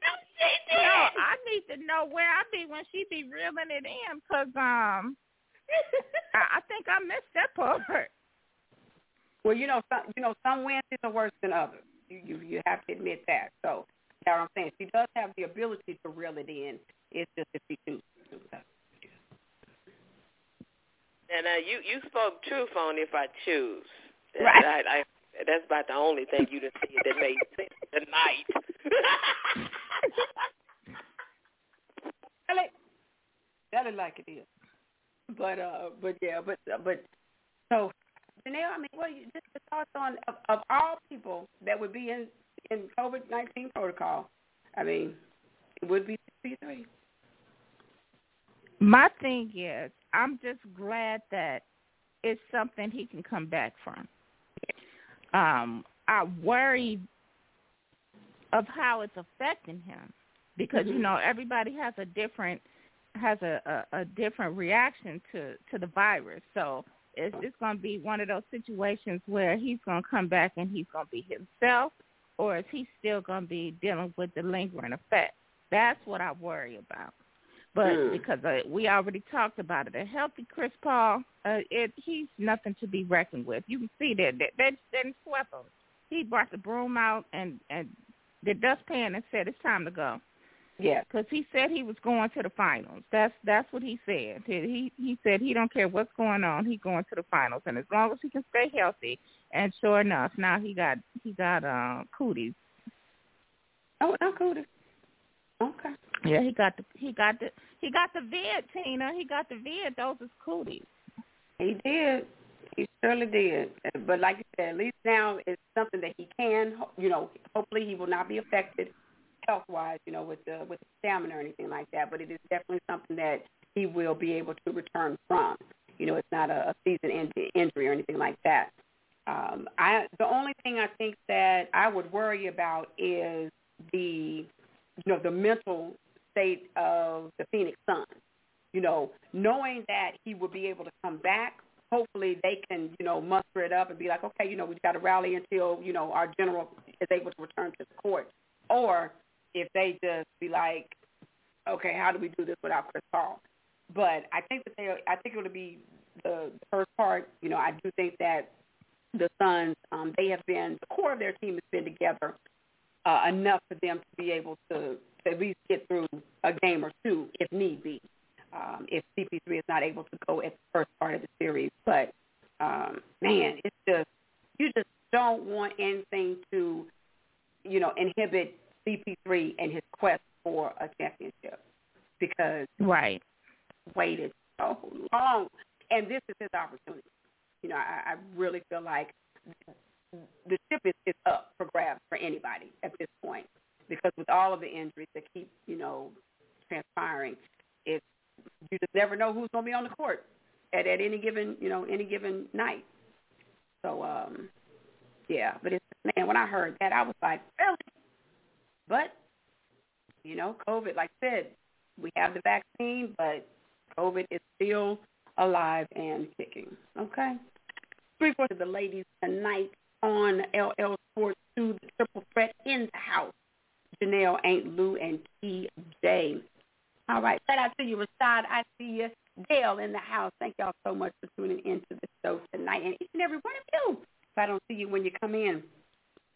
Speaker 5: no, I need to know where I be when she be reeling it in, cause um, I, I think I missed that part.
Speaker 2: Well, you know, some you know some Wednesdays are worse than others. You you you have to admit that. So that's what I'm saying. She does have the ability to reel it in. It's just if she chooses to.
Speaker 6: And uh, you you spoke truth on if I choose.
Speaker 2: Right.
Speaker 6: I, I, that's about the only thing you done said that made sense tonight.
Speaker 2: Tell it. Tell it like it is. But uh, but yeah, but but so Janelle, I mean, what you just the thoughts on of, of all people that would be in in COVID nineteen protocol? I mean, it would be C three.
Speaker 5: My thing is, I'm just glad that it's something he can come back from. Um, I worry of how it's affecting him because you know everybody has a different has a, a, a different reaction to to the virus. So it's it's going to be one of those situations where he's going to come back and he's going to be himself, or is he still going to be dealing with the lingering effects? That's what I worry about. But
Speaker 2: Mm.
Speaker 5: because uh, we already talked about it, a healthy Chris Paul, uh, it he's nothing to be reckoned with. You can see that that that, that swept him. He brought the broom out and and the dustpan and said it's time to go.
Speaker 2: Yeah.
Speaker 5: Because he said he was going to the finals. That's that's what he said. He he said he don't care what's going on. He going to the finals, and as long as he can stay healthy. And sure enough, now he got he got uh cooties.
Speaker 2: Oh, not cooties. Okay.
Speaker 5: Yeah, he got the he got the he got the vid, Tina. He got the vid. Those is cooties.
Speaker 2: He did. He surely did. But like you said, at least now it's something that he can. You know, hopefully he will not be affected health wise. You know, with the with the stamina or anything like that. But it is definitely something that he will be able to return from. You know, it's not a, a season in- injury or anything like that. Um, I the only thing I think that I would worry about is the you know the mental state of the Phoenix Suns. You know, knowing that he will be able to come back. Hopefully, they can you know muster it up and be like, okay, you know, we've got to rally until you know our general is able to return to the court. Or if they just be like, okay, how do we do this without Chris Paul? But I think that they, I think it'll be the first part. You know, I do think that the Suns, um, they have been the core of their team has been together uh, enough for them to be able to, to at least get through a game or two if need be. Um, if CP3 is not able to go at the first part of the series, but um, man, it's just you just don't want anything to, you know, inhibit CP3 and his quest for a championship because
Speaker 5: right
Speaker 2: waited so long, and this is his opportunity. You know, I, I really feel like the ship is, is up for grabs for anybody at this point because with all of the injuries that keep, you know, transpiring, it's you just never know who's going to be on the court at at any given, you know, any given night. So, um, yeah, but it's man, when I heard that, I was like, really? But you know, COVID, like I said, we have the vaccine, but COVID is still alive and kicking. Okay. Three fourths of the ladies tonight on LL Sports 2, the triple threat in the house. Janelle, Aunt Lou, and TJ. All right. Shout out to you, Rashad. I see you. Dale in the house. Thank y'all so much for tuning into the show tonight. And each and every one of you. If I don't see you when you come in,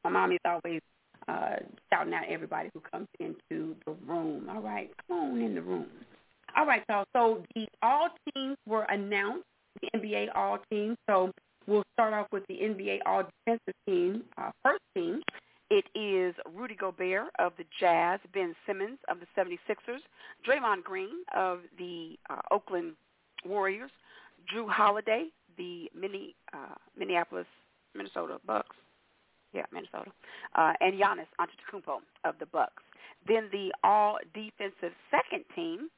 Speaker 2: my mommy's always uh, shouting out everybody who comes into the room. All right. Come on in the room. All right, y'all. So the all teams were announced, the NBA all teams. So we'll start off with the NBA all defensive team, uh, first team. It is Rudy Gobert of the Jazz, Ben Simmons of the 76ers, Draymond Green of the uh, Oakland Warriors, Jrue Holiday, the mini, uh, Minneapolis, Minnesota Bucks, yeah, Minnesota, uh, and Giannis Antetokounmpo of the Bucks. Then the all defensive second team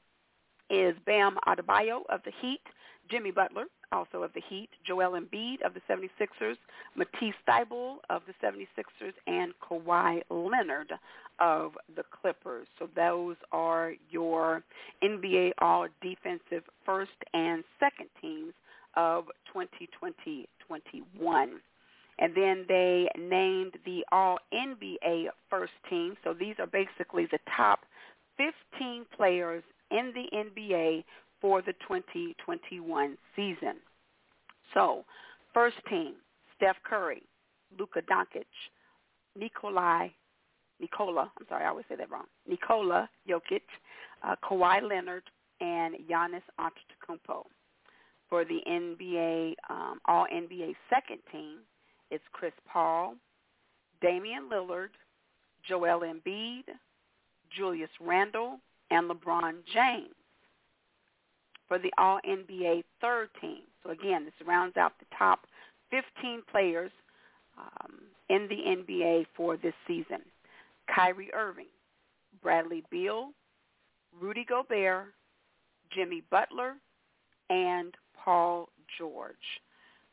Speaker 2: is Bam Adebayo of the Heat, Jimmy Butler, also of the Heat, Joel Embiid of the 76ers, Matisse Thybulle of the 76ers, and Kawhi Leonard of the Clippers. So those are your NBA All-Defensive first and second teams of 2020-21. And then they named the All-NBA first team. So these are basically the top 15 players in the NBA for the 2021 season. So, first team, Steph Curry, Luka Doncic, Nikolai, Nikola, I'm sorry, I always say that wrong, Nikola Jokic, uh, Kawhi Leonard, and Giannis Antetokounmpo. For the NBA, um, All-NBA second team, it's Chris Paul, Damian Lillard, Joel Embiid, Julius Randle, and LeBron James for the All-NBA third team. So again, this rounds out the top 15 players um, in the NBA for this season. Kyrie Irving, Bradley Beal, Rudy Gobert, Jimmy Butler, and Paul George.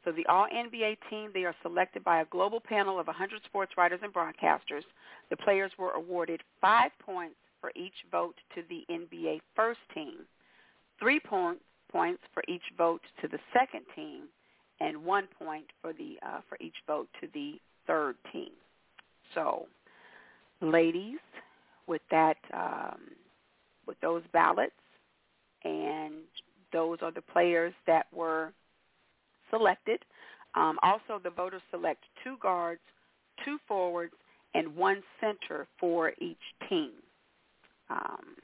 Speaker 2: So the All-NBA team, they are selected by a global panel of 100 sports writers and broadcasters. The players were awarded five points for each vote to the NBA first team, three point, points for each vote to the second team, and one point for the uh, for each vote to the third team. So, ladies, with that, um, with those ballots, and those are the players that were selected. Um, also, the voters select two guards, two forwards, and one center for each team. Um,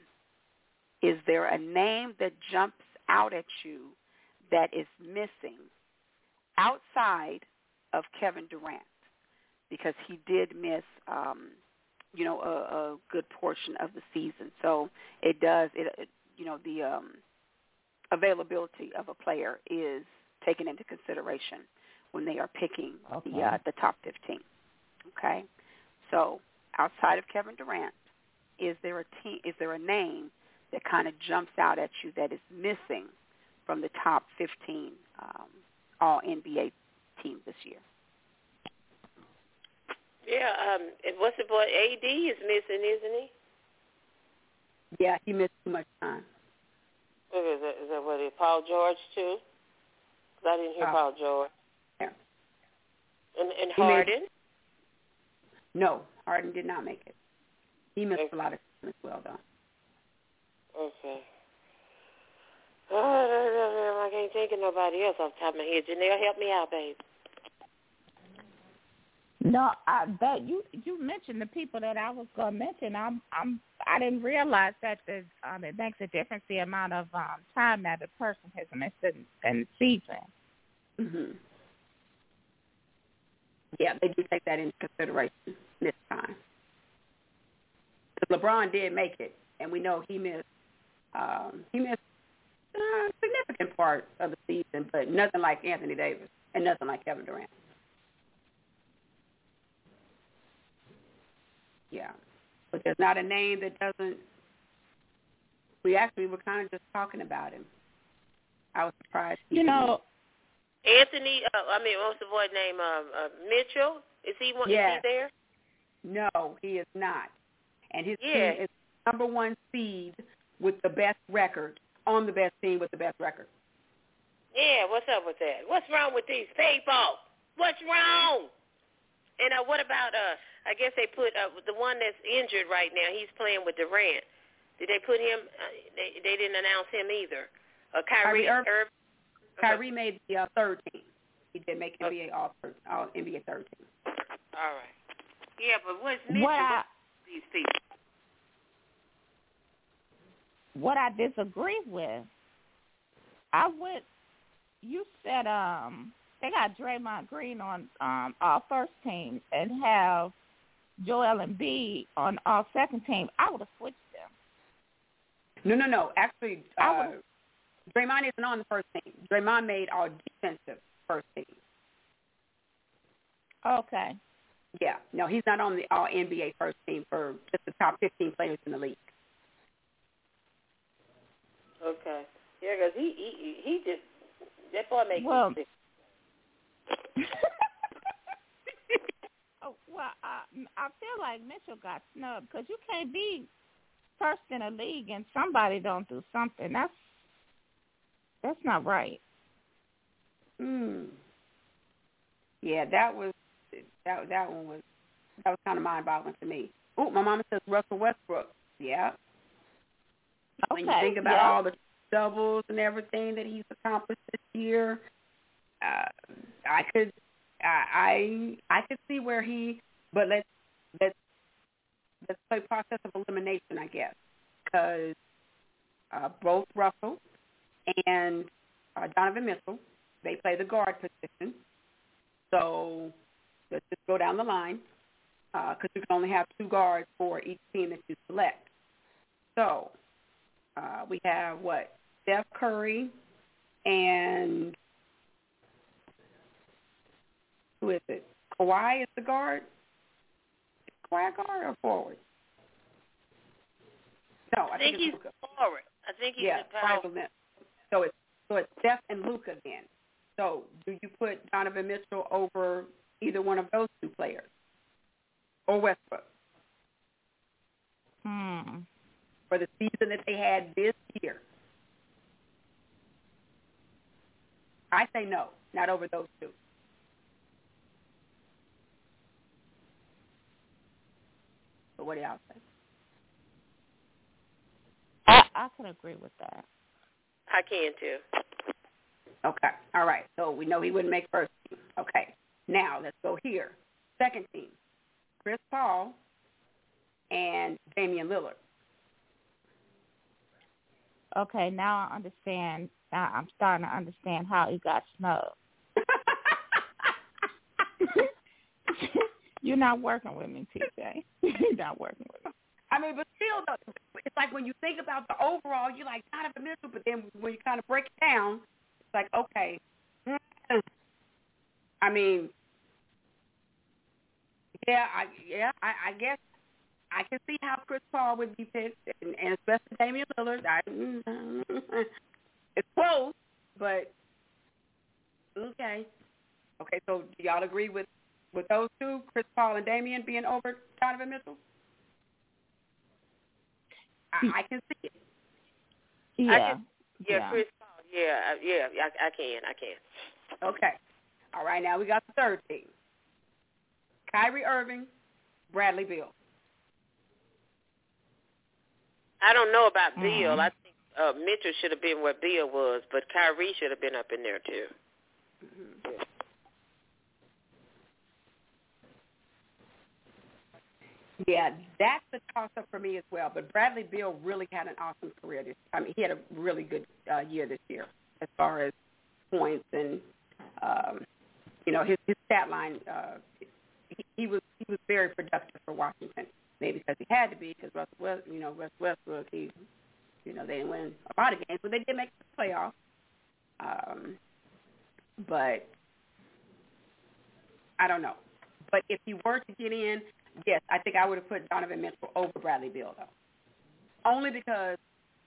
Speaker 2: is there a name that jumps out at you that is missing outside of Kevin Durant? Because he did miss, um, you know, a, a good portion of the season. So it does, it, it you know, the um, availability of a player is taken into consideration when they are picking
Speaker 5: Okay.
Speaker 2: the uh, the top 15. Okay, so outside of Kevin Durant, is there a team? Is there a name that kind of jumps out at you that is missing from the top 15 um, All NBA teams this year?
Speaker 6: Yeah, um, and what's the boy? AD is missing, isn't he?
Speaker 2: Yeah, he missed too much time.
Speaker 6: Who is that? Is that what it is? Paul George too? 'Cause I didn't hear
Speaker 2: Uh,
Speaker 6: Paul George.
Speaker 2: yeah.
Speaker 6: And and
Speaker 2: He made-
Speaker 6: Harden.
Speaker 2: No, Harden did not make it. He missed a lot of time as well, though.
Speaker 6: Okay. Oh, I can't think of nobody else off the top of my head. Janelle, help me out, babe.
Speaker 5: No, I that you you mentioned the people that I was gonna mention. I'm I'm I didn't realize that the um it makes a difference the amount of um time that a person has missed in, in the season.
Speaker 2: hmm Yeah, they do take that into consideration this time. 'Cause LeBron did make it, and we know he missed um, he missed a significant part of the season, but nothing like Anthony Davis and nothing like Kevin Durant. Yeah, but there's not a name that doesn't. We actually were kind of just talking about him. I was surprised.
Speaker 5: You know,
Speaker 6: Anthony, uh, I mean, what's the boy name? Um, uh, Mitchell. Is he one?
Speaker 2: Yeah.
Speaker 6: Is he there?
Speaker 2: No, he is not. And his
Speaker 6: Yeah.
Speaker 2: team is number one seed with the best record on the best team with the best record.
Speaker 6: Yeah. What's up with that? What's wrong with these people? What's wrong? And uh, what about uh? I guess they put uh, the one that's injured right now. He's playing with Durant. Did they put him? Uh, they they didn't announce him either. Uh, Kyrie,
Speaker 2: Kyrie Irv-
Speaker 6: Irv-
Speaker 2: Kyrie made the uh, third team. He did make NBA all third, all NBA third team.
Speaker 6: All right. Yeah, but what's
Speaker 5: What I-
Speaker 6: these people?
Speaker 5: What I disagree with, I would. You said um they got Draymond Green on um our first team and have Joel Embiid on our second team. I would have switched them.
Speaker 2: No, no, no. Actually,
Speaker 5: I
Speaker 2: uh, Draymond isn't on the first team. Draymond made our defensive first team.
Speaker 5: Okay.
Speaker 2: Yeah, no, he's not on the All NBA first team for just the top 15 players in the league.
Speaker 6: Okay. Yeah, 'cause he, he he just that boy makes
Speaker 5: Well-
Speaker 6: me sick.
Speaker 5: Oh, well, I I feel like Mitchell got snubbed because you can't be first in a league and somebody don't do something. That's that's not right.
Speaker 2: Hmm. Yeah, that was that that one was that was kind of mind-boggling to me. Oh, my mama says Russell Westbrook. Yeah. When you think about
Speaker 5: yeah.
Speaker 2: all the doubles and everything that he's accomplished this year, uh, I could I I I could see where he. But let's let's let's play process of elimination, I guess, because uh, both Russell and uh, Donovan Mitchell they play the guard position. So let's just go down the line because you can only have two guards for each team that you select. So uh, we have what Steph Curry and who is it? Kawhi is the guard. Is Kawhi a guard or forward? No, I,
Speaker 6: I think
Speaker 2: it's
Speaker 6: he's forward. I think he's
Speaker 2: yeah,
Speaker 6: a power.
Speaker 2: Kawhi's So it's so it's Steph and Luka again. So do you put Donovan Mitchell over either one of those two players or Westbrook
Speaker 5: Hmm.
Speaker 2: For the season that they had this year? I say no, not over those two. But what do y'all say?
Speaker 5: I I can agree with that.
Speaker 6: I can too.
Speaker 2: Okay. All right. So we know he wouldn't make first team. Okay. Now let's go here. Second team. Chris Paul and Damian Lillard.
Speaker 5: Okay, now I understand. Now I'm starting to understand how he got snubbed. You're not working with me, TJ. You're not working with me.
Speaker 2: I mean, but still, though, it's like when you think about the overall, you're like Donovan Mitchell, but then when you kind of break it down, it's like, okay. I mean, yeah, I yeah, I, I guess I can see how Chris Paul would be picked, and, and especially Damian Lillard. I, it's close, but okay. Okay, so do y'all agree with with those two, Chris Paul and Damian being over Donovan Mitchell? I, I can see it.
Speaker 5: Yeah.
Speaker 6: I can, yeah,
Speaker 5: yeah.
Speaker 6: Chris Paul. Yeah, yeah, I, I can, I can.
Speaker 2: Okay. All right, now we got the third team. Kyrie Irving, Bradley Beal.
Speaker 6: I don't know about Bill.
Speaker 5: Mhm.
Speaker 6: I think uh, Mitchell should have been where Bill was, but Kyrie should have been up in there too.
Speaker 2: Yeah, that's a toss-up for me as well. But Bradley Beal really had an awesome career. This, I mean, he had a really good uh, year this year as far as points and, um, you know, his his stat line. Uh, he, he was he was very productive for Washington. Maybe because he had to be because Russ, West, you know, Russ Westbrook. He, you know, they didn't win a lot of games, but they did make the playoffs. Um, but I don't know. But if he were to get in, yes, I think I would have put Donovan Mitchell over Bradley Beal though, only because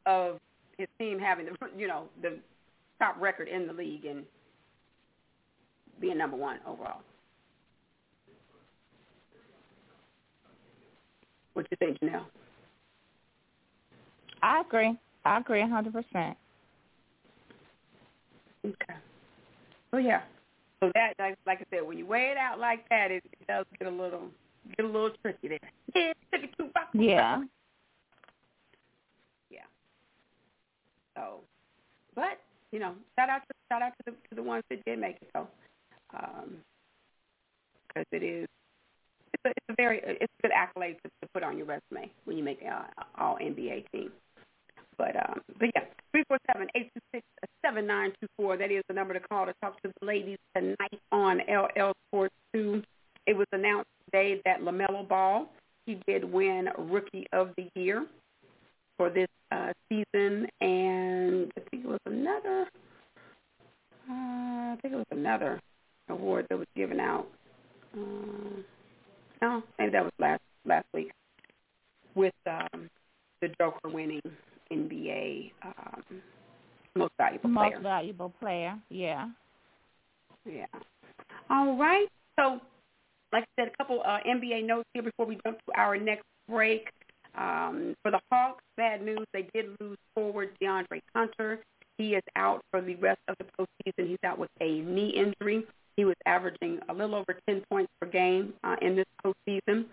Speaker 2: of his team having the you know the top record in the league and being number one overall. What you think, Janelle?
Speaker 5: I agree. I agree a 100%.
Speaker 2: Okay. Well, yeah. So that, like, like I said, when you weigh it out like that, it, it does get a little get a little tricky there. Yeah, took it.
Speaker 5: Yeah.
Speaker 2: Yeah. So, but you know, shout out to shout out to the to the ones that did make it though, um, because it is it's a, it's a very it's a good accolade to, to put on your resume when you make uh, all NBA team. But um, but yeah, three four seven eight two six seven nine two four. That is the number to call to talk to the ladies tonight on LL Sports Two. It was announced today that Lamelo Ball he did win Rookie of the Year for this uh, season, and I think it was another. Uh, I think it was another award that was given out. Uh, no, maybe that was last last week with um, the Joker winning NBA um, most valuable
Speaker 5: Most
Speaker 2: player.
Speaker 5: Most valuable player. Yeah.
Speaker 2: Yeah. All right. So, like I said, a couple uh, NBA notes here before we jump to our next break. Um, for the Hawks, bad news. They did lose forward DeAndre Hunter. He is out for the rest of the postseason. He's out with a knee injury. He was averaging a little over 10 points per game uh, in this postseason.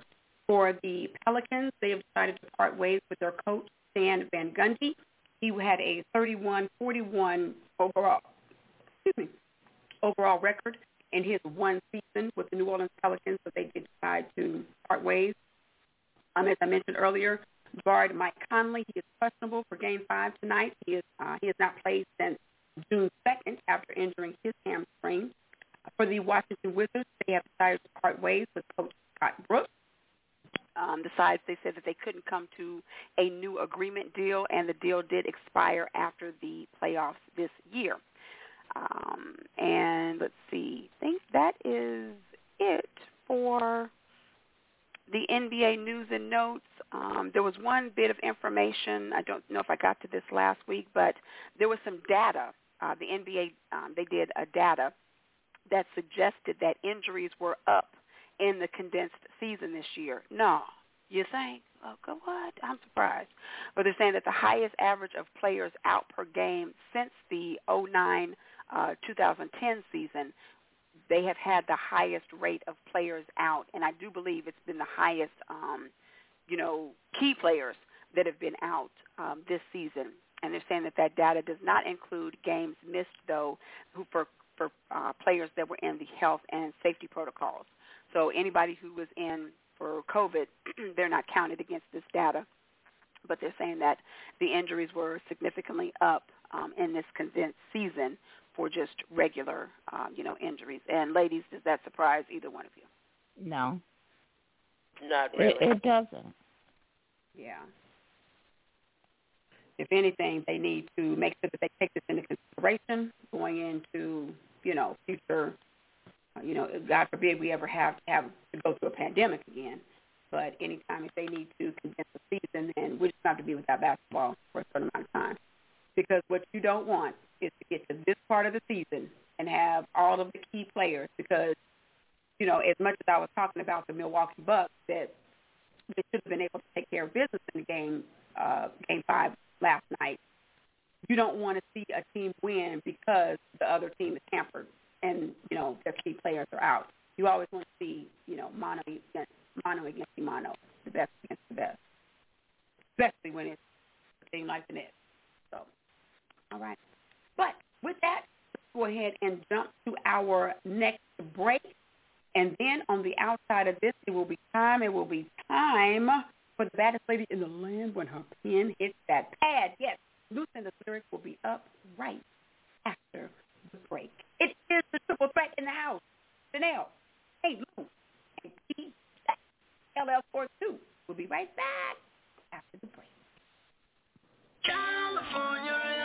Speaker 2: For the Pelicans, they have decided to part ways with their coach, Stan Van Gundy. He had a 31-41 overall, excuse me, overall record in his one season with the New Orleans Pelicans, but they did decide to part ways. Um, as I mentioned earlier, guard Mike Conley, he is questionable for Game Five tonight. He is uh, he has not played since June 2nd after injuring his hamstring. For the Washington Wizards, they have decided to part ways with Coach Scott Brooks. Um, decides they said that they couldn't come to a new agreement deal, and the deal did expire after the playoffs this year. Um, and let's see, I think that is it for the NBA news and notes. Um, there was one bit of information. I don't know if I got to this last week, but there was some data. Uh, the NBA um, they did a data that suggested that injuries were up in the condensed season this year. No, you think? Okay, what? I'm surprised. But they're saying that the highest average of players out per game since the 09 uh, 2010 season, they have had the highest rate of players out, and I do believe it's been the highest, um, you know, key players that have been out um, this season and they're saying that that data does not include games missed, though, who for for uh, players that were in the health and safety protocols. So anybody who was in for COVID, they're not counted against this data. But they're saying that the injuries were significantly up um, in this condensed season for just regular, um, you know, injuries. And ladies, does that surprise either one of you?
Speaker 5: No,
Speaker 6: Not really.
Speaker 5: it, it doesn't.
Speaker 2: Yeah. If anything, they need to make sure that they take this into consideration going into, you know, future, you know, God forbid we ever have to have to go through a pandemic again. But anytime if they need to condense the season, then we just have to be without basketball for a certain amount of time. Because what you don't want is to get to this part of the season and have all of the key players because, you know, as much as I was talking about the Milwaukee Bucks that they should have been able to take care of business in the game uh, game five last night. You don't want to see a team win because the other team is hampered and you know their key players are out. You always want to see you know mono against mono against mono, the best against the best, especially when it's a team like the Nets. So, all right. But with that, let's go ahead and jump to our next break. And then on the outside of this, it will be time. It will be time for the baddest lady in the land when her pen hits that pad. Yes, Lucinda's lyrics will be up right after the break. It is the triple threat in the house. Janelle, Aunt Lou, and P. LL Sports 2. We'll be right back after the break.
Speaker 8: Now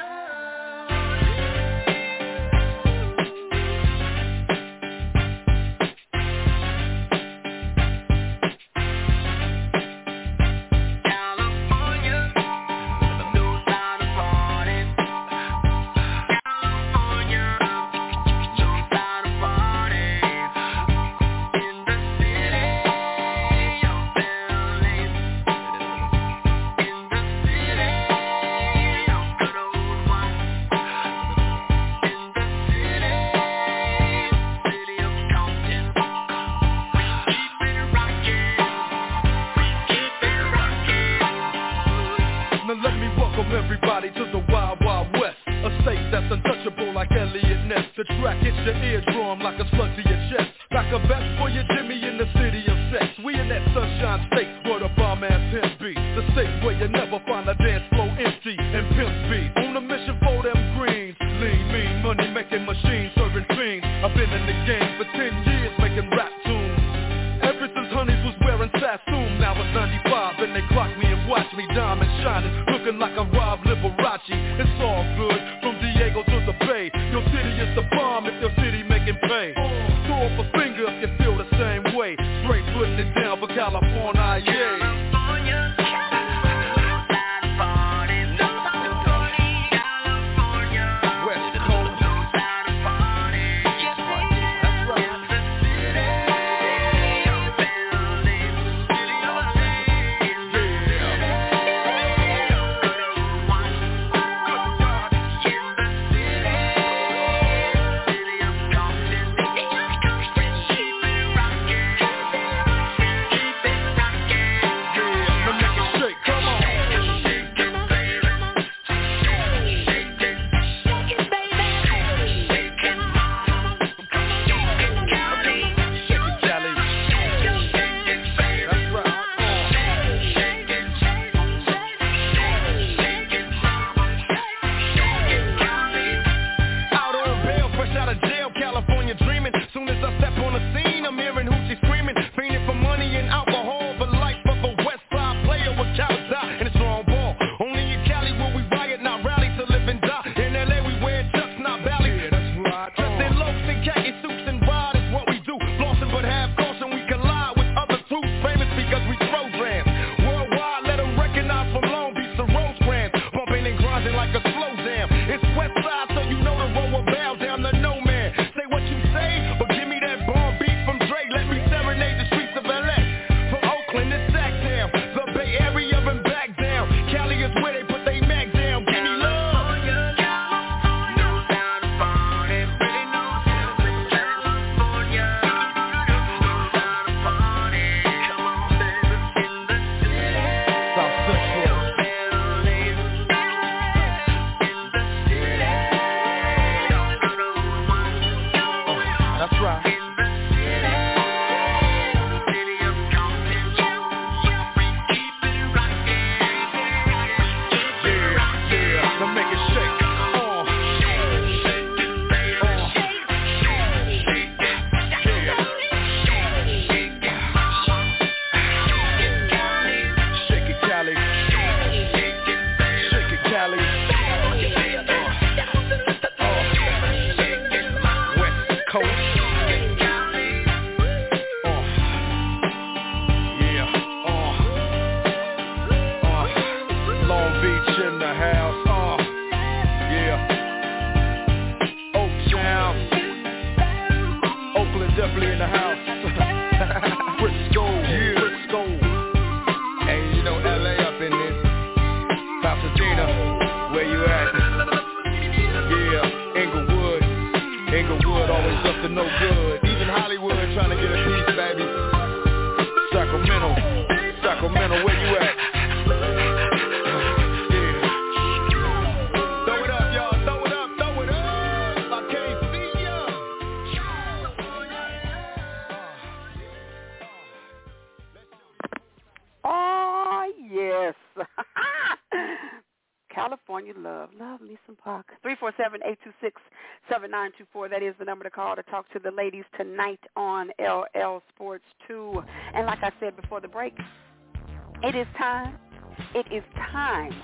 Speaker 8: everybody to the Wild Wild West. A state that's untouchable like Eliot Ness. The track hits your eardrum like a slug to your chest. Like a vest for your Jimmy in the city of sex. We in that sunshine state where the bomb ass pimp be. The state where you never find a dance floor empty and pimp speed On a mission for them greens. Lean, mean, money making machines serving fiends. I've been in the game for 10 years making rap tunes. Ever since Honeys was wearing Sassoon, now it's 95 and they clock me and watch me diamond shining, looking like a the
Speaker 2: call to talk to the ladies tonight on LL Sports 2. And like I said before the break, it is time. It is time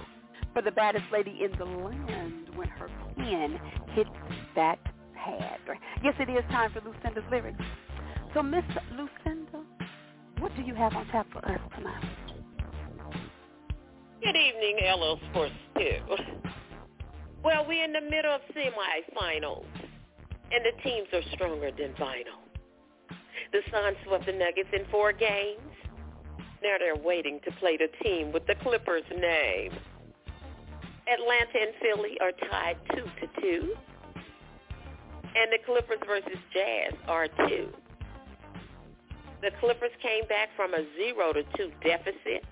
Speaker 2: for the baddest lady in the land when her pen hits that pad. Yes, it is time for Lucinda's lyrics. So, Miss Lucinda, what do you have on tap for us tonight?
Speaker 6: Good evening, LL Sports 2. Well, we're in the middle of semifinals, and the teams are stronger than vinyl. The Suns swept the Nuggets in four games. Now they're waiting to play the team with the Clippers' name. Atlanta and Philly are tied 2 to 2. And the Clippers versus Jazz are 2. The Clippers came back from a 0 to 2 deficit,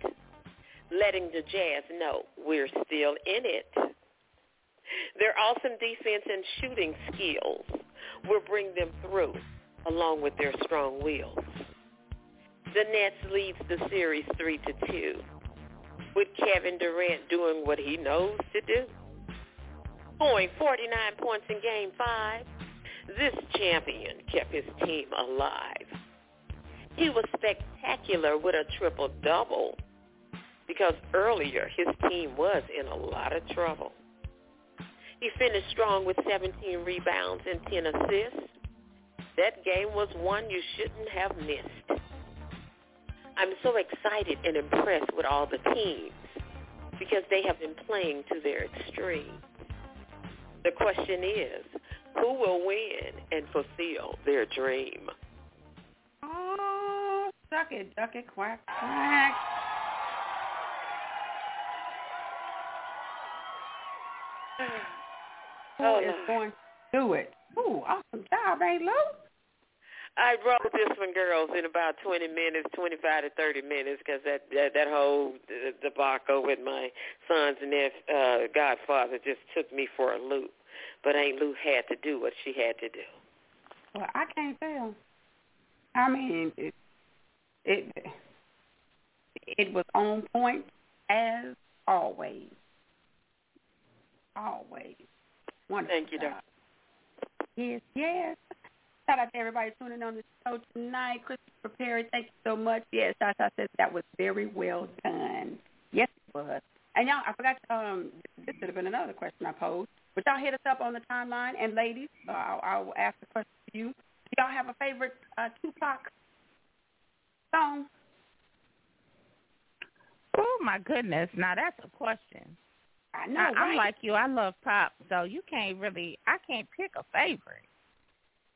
Speaker 6: letting the Jazz know we're still in it. Their awesome defense and shooting skills will bring them through, along with their strong wills. The Nets leads the series 3 to 2, with Kevin Durant doing what he knows to do. Scoring 49 points in Game 5, this champion kept his team alive. He was spectacular with a triple-double because earlier his team was in a lot of trouble. He finished strong with 17 rebounds and 10 assists. That game was one you shouldn't have missed. I'm so excited and impressed with all the teams because they have been playing to their extreme. The question is, who will win and fulfill their dream?
Speaker 2: Oh, duck it, duck it, quack, quack.
Speaker 6: Oh,
Speaker 2: Who is
Speaker 6: Lord.
Speaker 2: going to do it? Ooh, awesome job, Aunt Lou?
Speaker 6: I wrote this one, girls, in about 20 minutes, 25 to 30 minutes, because that, that that whole debacle with my son's nep uh, godfather just took me for a loop. But Aunt Lou had to do what she had to do.
Speaker 2: Well, I can't tell. I mean, it it it was on point as always. Always. Wonderful.
Speaker 6: Thank you,
Speaker 2: job. Yes, yes. Shout out to everybody tuning on the show tonight. Christopher Perry, thank you so much. Yes, as I said, that was very well done. Yes, it was. And y'all, I forgot, um, this should have been another question I posed. But y'all hit us up on the timeline. And ladies, uh, I'll, I'll ask the question to you. Do y'all have a favorite uh, Tupac song?
Speaker 5: Oh my goodness! Now that's a question.
Speaker 2: I know,
Speaker 5: I, I'm like you. I love pop, so you can't really. I can't pick a favorite.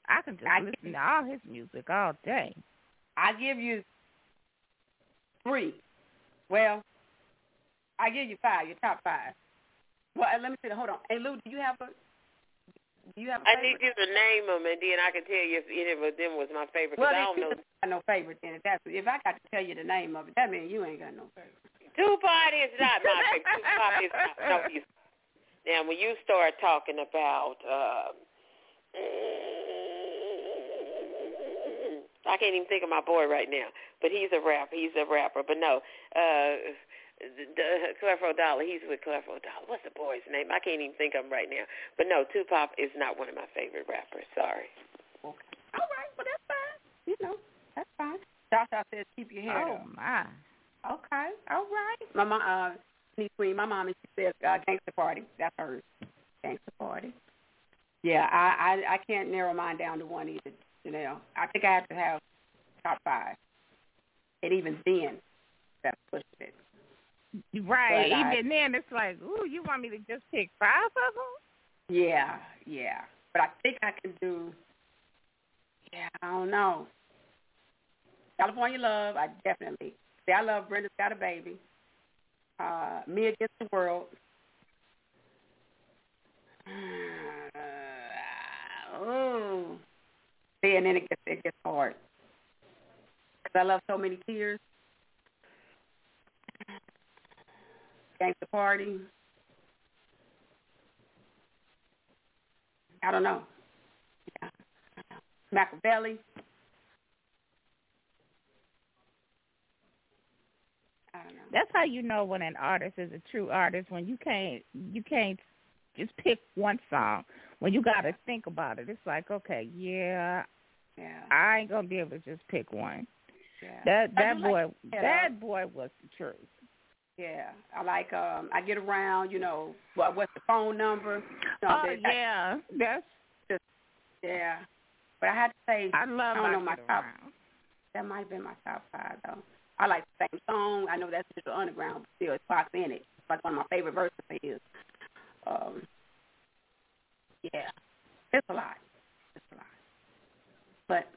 Speaker 5: I can just
Speaker 2: I
Speaker 5: listen to all his music all day.
Speaker 2: I give you three. Well, I give you five. Your top five. Well, let me see. Hold on. Hey, Lou, do you have a? Do you have a
Speaker 6: I
Speaker 2: favorite?
Speaker 6: need you to name them, and then I can tell you if any of them was my favorite.
Speaker 2: Well,
Speaker 6: Because I don't know.
Speaker 2: you got no favorite then. If that's if I got to tell you the name of it, that means you ain't got no favorite.
Speaker 6: Tupac is not my favorite. Tupac is not. No, he's, now, when you start talking about, um, I can't even think of my boy right now, but he's a rapper. He's a rapper. But no, uh, the, the Clefro Dollar. He's with Clefro Dollar. What's the boy's name? I can't even think of him right now. But no, Tupac is not one of my favorite rappers. Sorry.
Speaker 2: Okay. All right. Well, that's fine. You know, that's fine. Josh says keep your hair
Speaker 5: Oh
Speaker 2: up.
Speaker 5: my!
Speaker 2: Okay. All right. My mom, uh, Denise Green, my mom, and she says uh, gangster party. That's hers. Gangster party. Yeah, I, I I can't narrow mine down to one either. You know, I think I have to have top five, and even then, that's pushing it.
Speaker 5: Right.
Speaker 2: But I-
Speaker 5: Even then, it's like, ooh, you want me to just pick five of them?
Speaker 2: Yeah, yeah. But I think I can do Yeah, I don't know. California Love, I definitely. See, I love Brenda's Got a Baby. Uh, Me Against the World. Uh, oh. See, and then it gets it gets hard. Cause I love so many tears. Gangsta Party. I don't know. Yeah. Machiavelli. I don't know.
Speaker 5: That's how you know when an artist is a true artist when you can't you can't just pick one song. When you got to think about it, it's like, okay, yeah,
Speaker 2: Yeah.
Speaker 5: I ain't gonna be able to just pick one.
Speaker 2: Yeah.
Speaker 5: That
Speaker 2: I
Speaker 5: that boy,
Speaker 2: like that,
Speaker 5: that
Speaker 2: uh,
Speaker 5: boy was the truth.
Speaker 2: Yeah, I like um I get around, you know, what what's the phone number? You know,
Speaker 5: Oh
Speaker 2: that-
Speaker 5: yeah, that's
Speaker 2: yeah. But I had to say
Speaker 5: I love.
Speaker 2: I don't know my top
Speaker 5: Around.
Speaker 2: that might have been my top five though. I like the same song. I know that's Digital Underground, but still it's Fox in it. It's like one of my favorite verses of his. Um yeah. It's a lot. It's a lot. But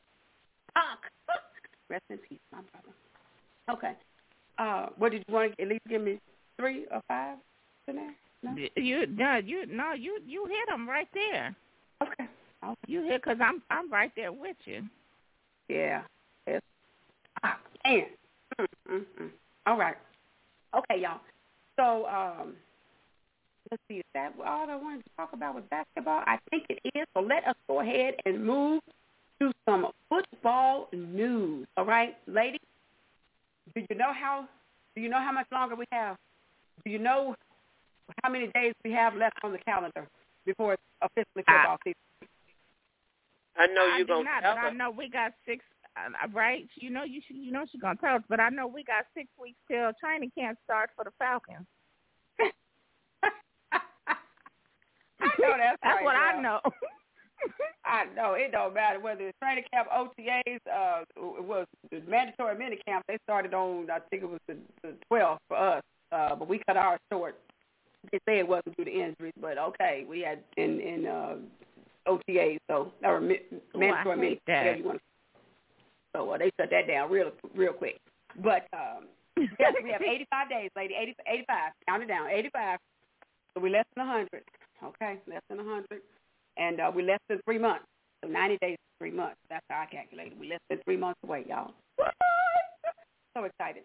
Speaker 2: fuck. Rest in peace, my brother. Okay. Uh what did you want to at least give me three or five? No?
Speaker 5: You no, you no, you you hit him right there.
Speaker 2: Okay. okay.
Speaker 5: You hit because I'm I'm right there with you.
Speaker 2: Yeah. It's ah, man. Mm, mm, mm. All right. Okay, y'all. So, um, let's see. Is that all I wanted to talk about with basketball? I think it is. So let us go ahead and move to some football news. All right, ladies. Do you know how? Do you know how much longer we have? Do you know how many days we have left on the calendar before it's officially football season?
Speaker 6: I know you're
Speaker 5: do
Speaker 6: gonna
Speaker 5: not,
Speaker 6: tell
Speaker 5: but I know we got six. Uh, right? You know you should, you know she's gonna tell us, but I know we got six weeks till training camp starts for the Falcons.
Speaker 2: I know that's,
Speaker 5: That's
Speaker 2: right,
Speaker 5: what
Speaker 2: girl.
Speaker 5: I know.
Speaker 2: I know it don't matter whether it's training camp, OTAs, uh, it was the mandatory mini camp. They started on, I think it was the, the 12th for us, uh, but we cut ours short. They say it wasn't due to injuries, but okay, we had in in uh, OTAs, so or mi-
Speaker 5: Ooh,
Speaker 2: mandatory mini,
Speaker 5: hate that.
Speaker 2: you want. to So uh, they shut that down real real quick. But um, yes, we have 85 days, lady. 80, 85. Count it down. 85. So we're less than 100. Okay, less than 100 and uh, we're less than three months. So 90 days is three months. That's how I calculated. We're less than three months away, y'all. so excited.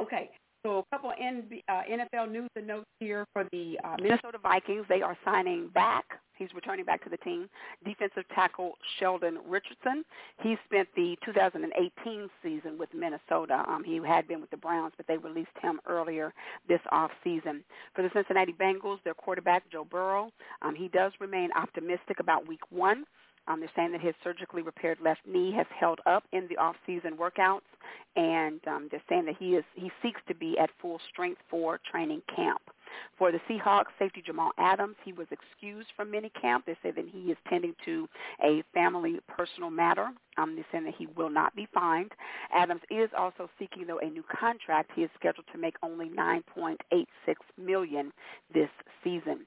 Speaker 2: Okay, so a couple of uh, NFL news and notes here for the uh, Minnesota Vikings. They are signing back. He's returning back to the team. Defensive tackle Sheldon Richardson. He spent the 2018 season with Minnesota. Um, he had been with the Browns, but they released him earlier this off season. For the Cincinnati Bengals, their quarterback Joe Burrow, um, he does remain optimistic about Week One. Um, they're saying that his surgically repaired left knee has held up in the off-season workouts, and um, they're saying that he is he seeks to be at full strength for training camp. For the Seahawks, safety Jamal Adams, he was excused from minicamp. They say that he is tending to a family personal matter. Um, they're saying that he will not be fined. Adams is also seeking, though, a new contract. He is scheduled to make only 9.86 million this season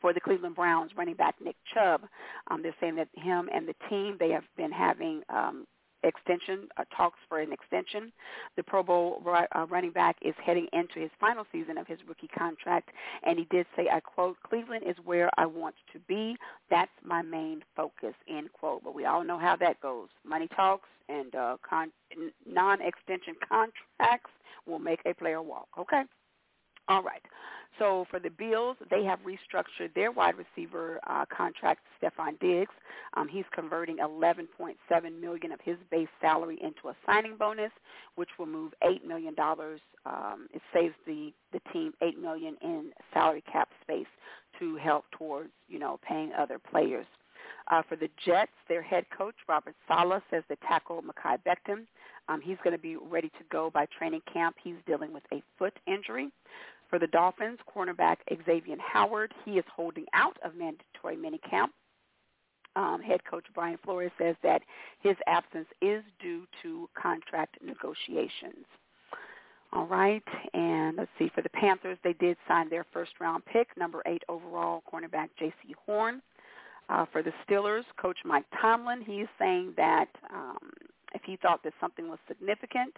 Speaker 2: for the Cleveland Browns running back Nick Chubb. Um, they're saying that him and the team they have been having um, extension uh, talks for an extension. The Pro Bowl uh, running back is heading into his final season of his rookie contract, and he did say, "I quote: Cleveland is where I want to be. That's my main focus." End quote. But we all know how that goes. Money talks, and uh, con- non-extension contracts will make a player walk. Okay. All right. So for the Bills, they have restructured their wide receiver uh, contract, Stefon Diggs. Um, he's converting 11.7 million of his base salary into a signing bonus, which will move eight million dollars. Um, it saves the the team eight million in salary cap space to help towards you know paying other players. Uh, for the Jets, their head coach Robert Saleh says the tackle Mekhi Becton, um, he's going to be ready to go by training camp. He's dealing with a foot injury. For the Dolphins, cornerback Xavier Howard, he is holding out of mandatory minicamp. Um, head coach Brian Flores says that his absence is due to contract negotiations. All right, and let's see. For the Panthers, they did sign their first-round pick, number eight overall cornerback Jaycee Horn. Uh, for the Steelers, Coach Mike Tomlin, he is saying that um, if he thought that something was significant,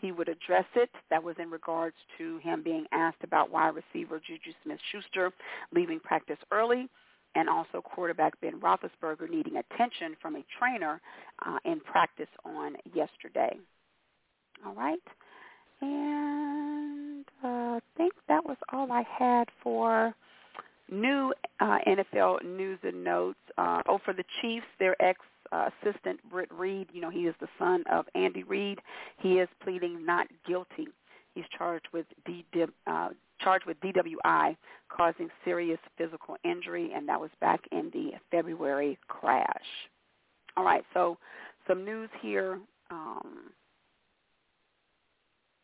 Speaker 2: he would address it. That was in regards to him being asked about wide receiver Juju Smith-Schuster leaving practice early and also quarterback Ben Roethlisberger needing attention from a trainer uh, in practice on yesterday. All right. And uh, I think that was all I had for new uh, NFL news and notes. Uh, oh, for the Chiefs, their ex uh, assistant Britt Reid, you know, he is the son of Andy Reid. He is pleading not guilty. He's charged with D- uh, charged with DWI, causing serious physical injury, and that was back in the February crash. All right, so some news here. Um,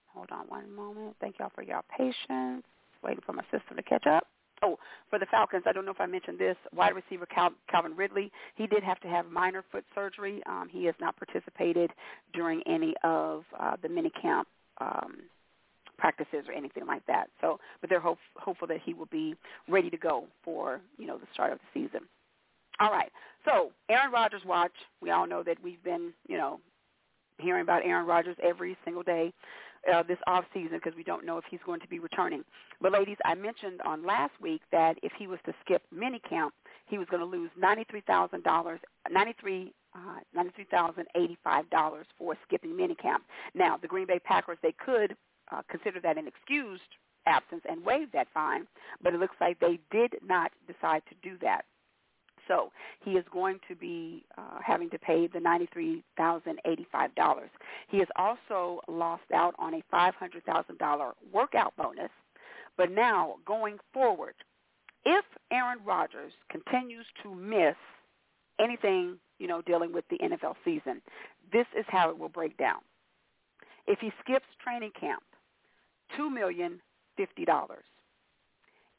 Speaker 2: hold on one moment. Thank y'all for your patience. Waiting for my system to catch up. Oh, for the Falcons, I don't know if I mentioned this. Wide receiver Cal- Calvin Ridley, he did have to have minor foot surgery. Um, he has not participated during any of uh, the minicamp um, practices or anything like that. So, but they're hope, hopeful that he will be ready to go for you know the start of the season. All right. So Aaron Rodgers watch. We all know that we've been you know hearing about Aaron Rodgers every single day uh, this off season because we don't know if he's going to be returning. But ladies, I mentioned on last week that if he was to skip minicamp, he was going to lose ninety three thousand dollars, ninety three uh, ninety three thousand eighty five dollars for skipping minicamp. Now, the Green Bay Packers they could uh, consider that an excused absence and waive that fine, but it looks like they did not decide to do that. So he is going to be uh, having to pay the $93,085. He has also lost out on a $500,000 workout bonus. But now, going forward, if Aaron Rodgers continues to miss anything, you know, dealing with the NFL season, this is how it will break down. If he skips training camp, two million fifty dollars.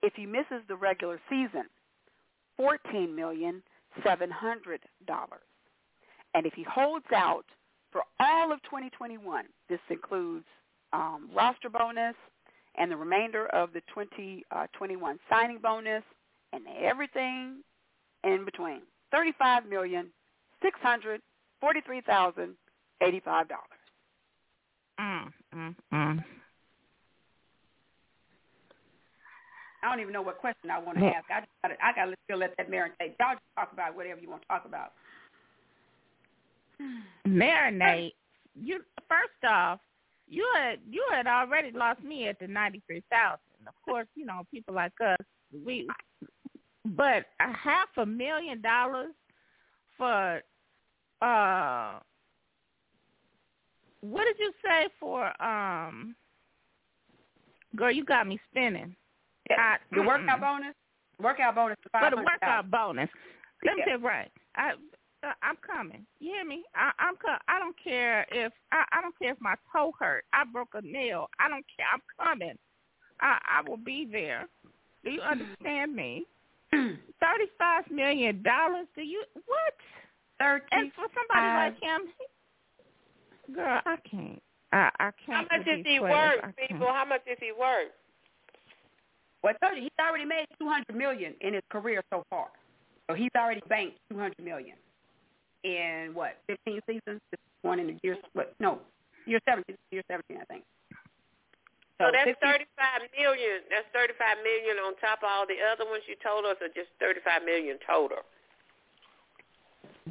Speaker 2: If he misses the regular season, fourteen million seven hundred dollars. And if he holds out for all of 2021, this includes um, roster bonus and the remainder of the 2021 uh, signing bonus and everything in between. Thirty-five million six hundred forty-three thousand eighty-five dollars.
Speaker 5: Mm, mm, mm.
Speaker 2: I don't even know what question I want to ask. I just gotta, I got to still let that marinate. Y'all just talk about whatever you want to talk about.
Speaker 5: Marinate. You first off, you had you had already lost me at the ninety three thousand. Of course, you know people like us. We, but a half a million dollars for uh, what did you say for um? Girl, you got me spinning.
Speaker 2: I, the workout bonus, workout bonus,
Speaker 5: for the workout bonus. Let me yeah. right. I uh, I'm coming. You hear me? I, I'm co- I don't care if I, I don't care if my toe hurt. I broke a nail. I don't care. I'm coming. I I will be there. Do you understand me? Thirty five million dollars. Do you what?
Speaker 2: Thirty.
Speaker 5: And for somebody like him, girl, I can't. I I can't.
Speaker 6: How much is he worth, people? How much is he worth?
Speaker 2: Well, I told you, he's already made two hundred million in his career so far. So he's already banked two hundred million in what fifteen seasons. This one in the year what? No, year seventeen. Year seventeen, I think.
Speaker 6: So, so that's 15, thirty-five million. That's thirty-five million on top of all the other ones you told us, or just thirty-five million total.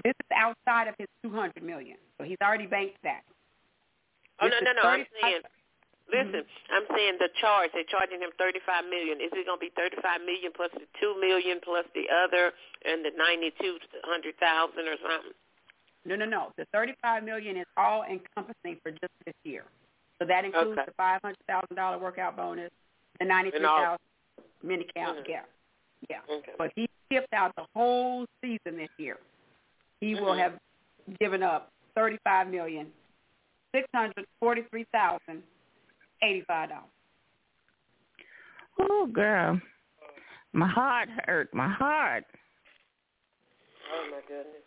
Speaker 2: This is outside of his two hundred million, so he's already banked that.
Speaker 6: Oh this no, no, no! I'm saying Listen, mm-hmm. I'm saying the charge. They're charging him thirty-five million. Is it going to be thirty-five million plus the two million plus the other and the ninety-two hundred thousand or something?
Speaker 2: No, no, no. The thirty-five million is all encompassing for just this year. So that includes okay. the five hundred thousand dollar workout bonus, the ninety-three thousand mini count.
Speaker 6: Mm-hmm.
Speaker 2: Yeah, yeah.
Speaker 6: Okay.
Speaker 2: But he skipped out the whole season this year. He
Speaker 6: mm-hmm.
Speaker 2: will have given up thirty-five million six hundred forty-three thousand eighty-five dollars.
Speaker 5: Oh, girl, my heart hurt. My heart.
Speaker 6: Oh my goodness.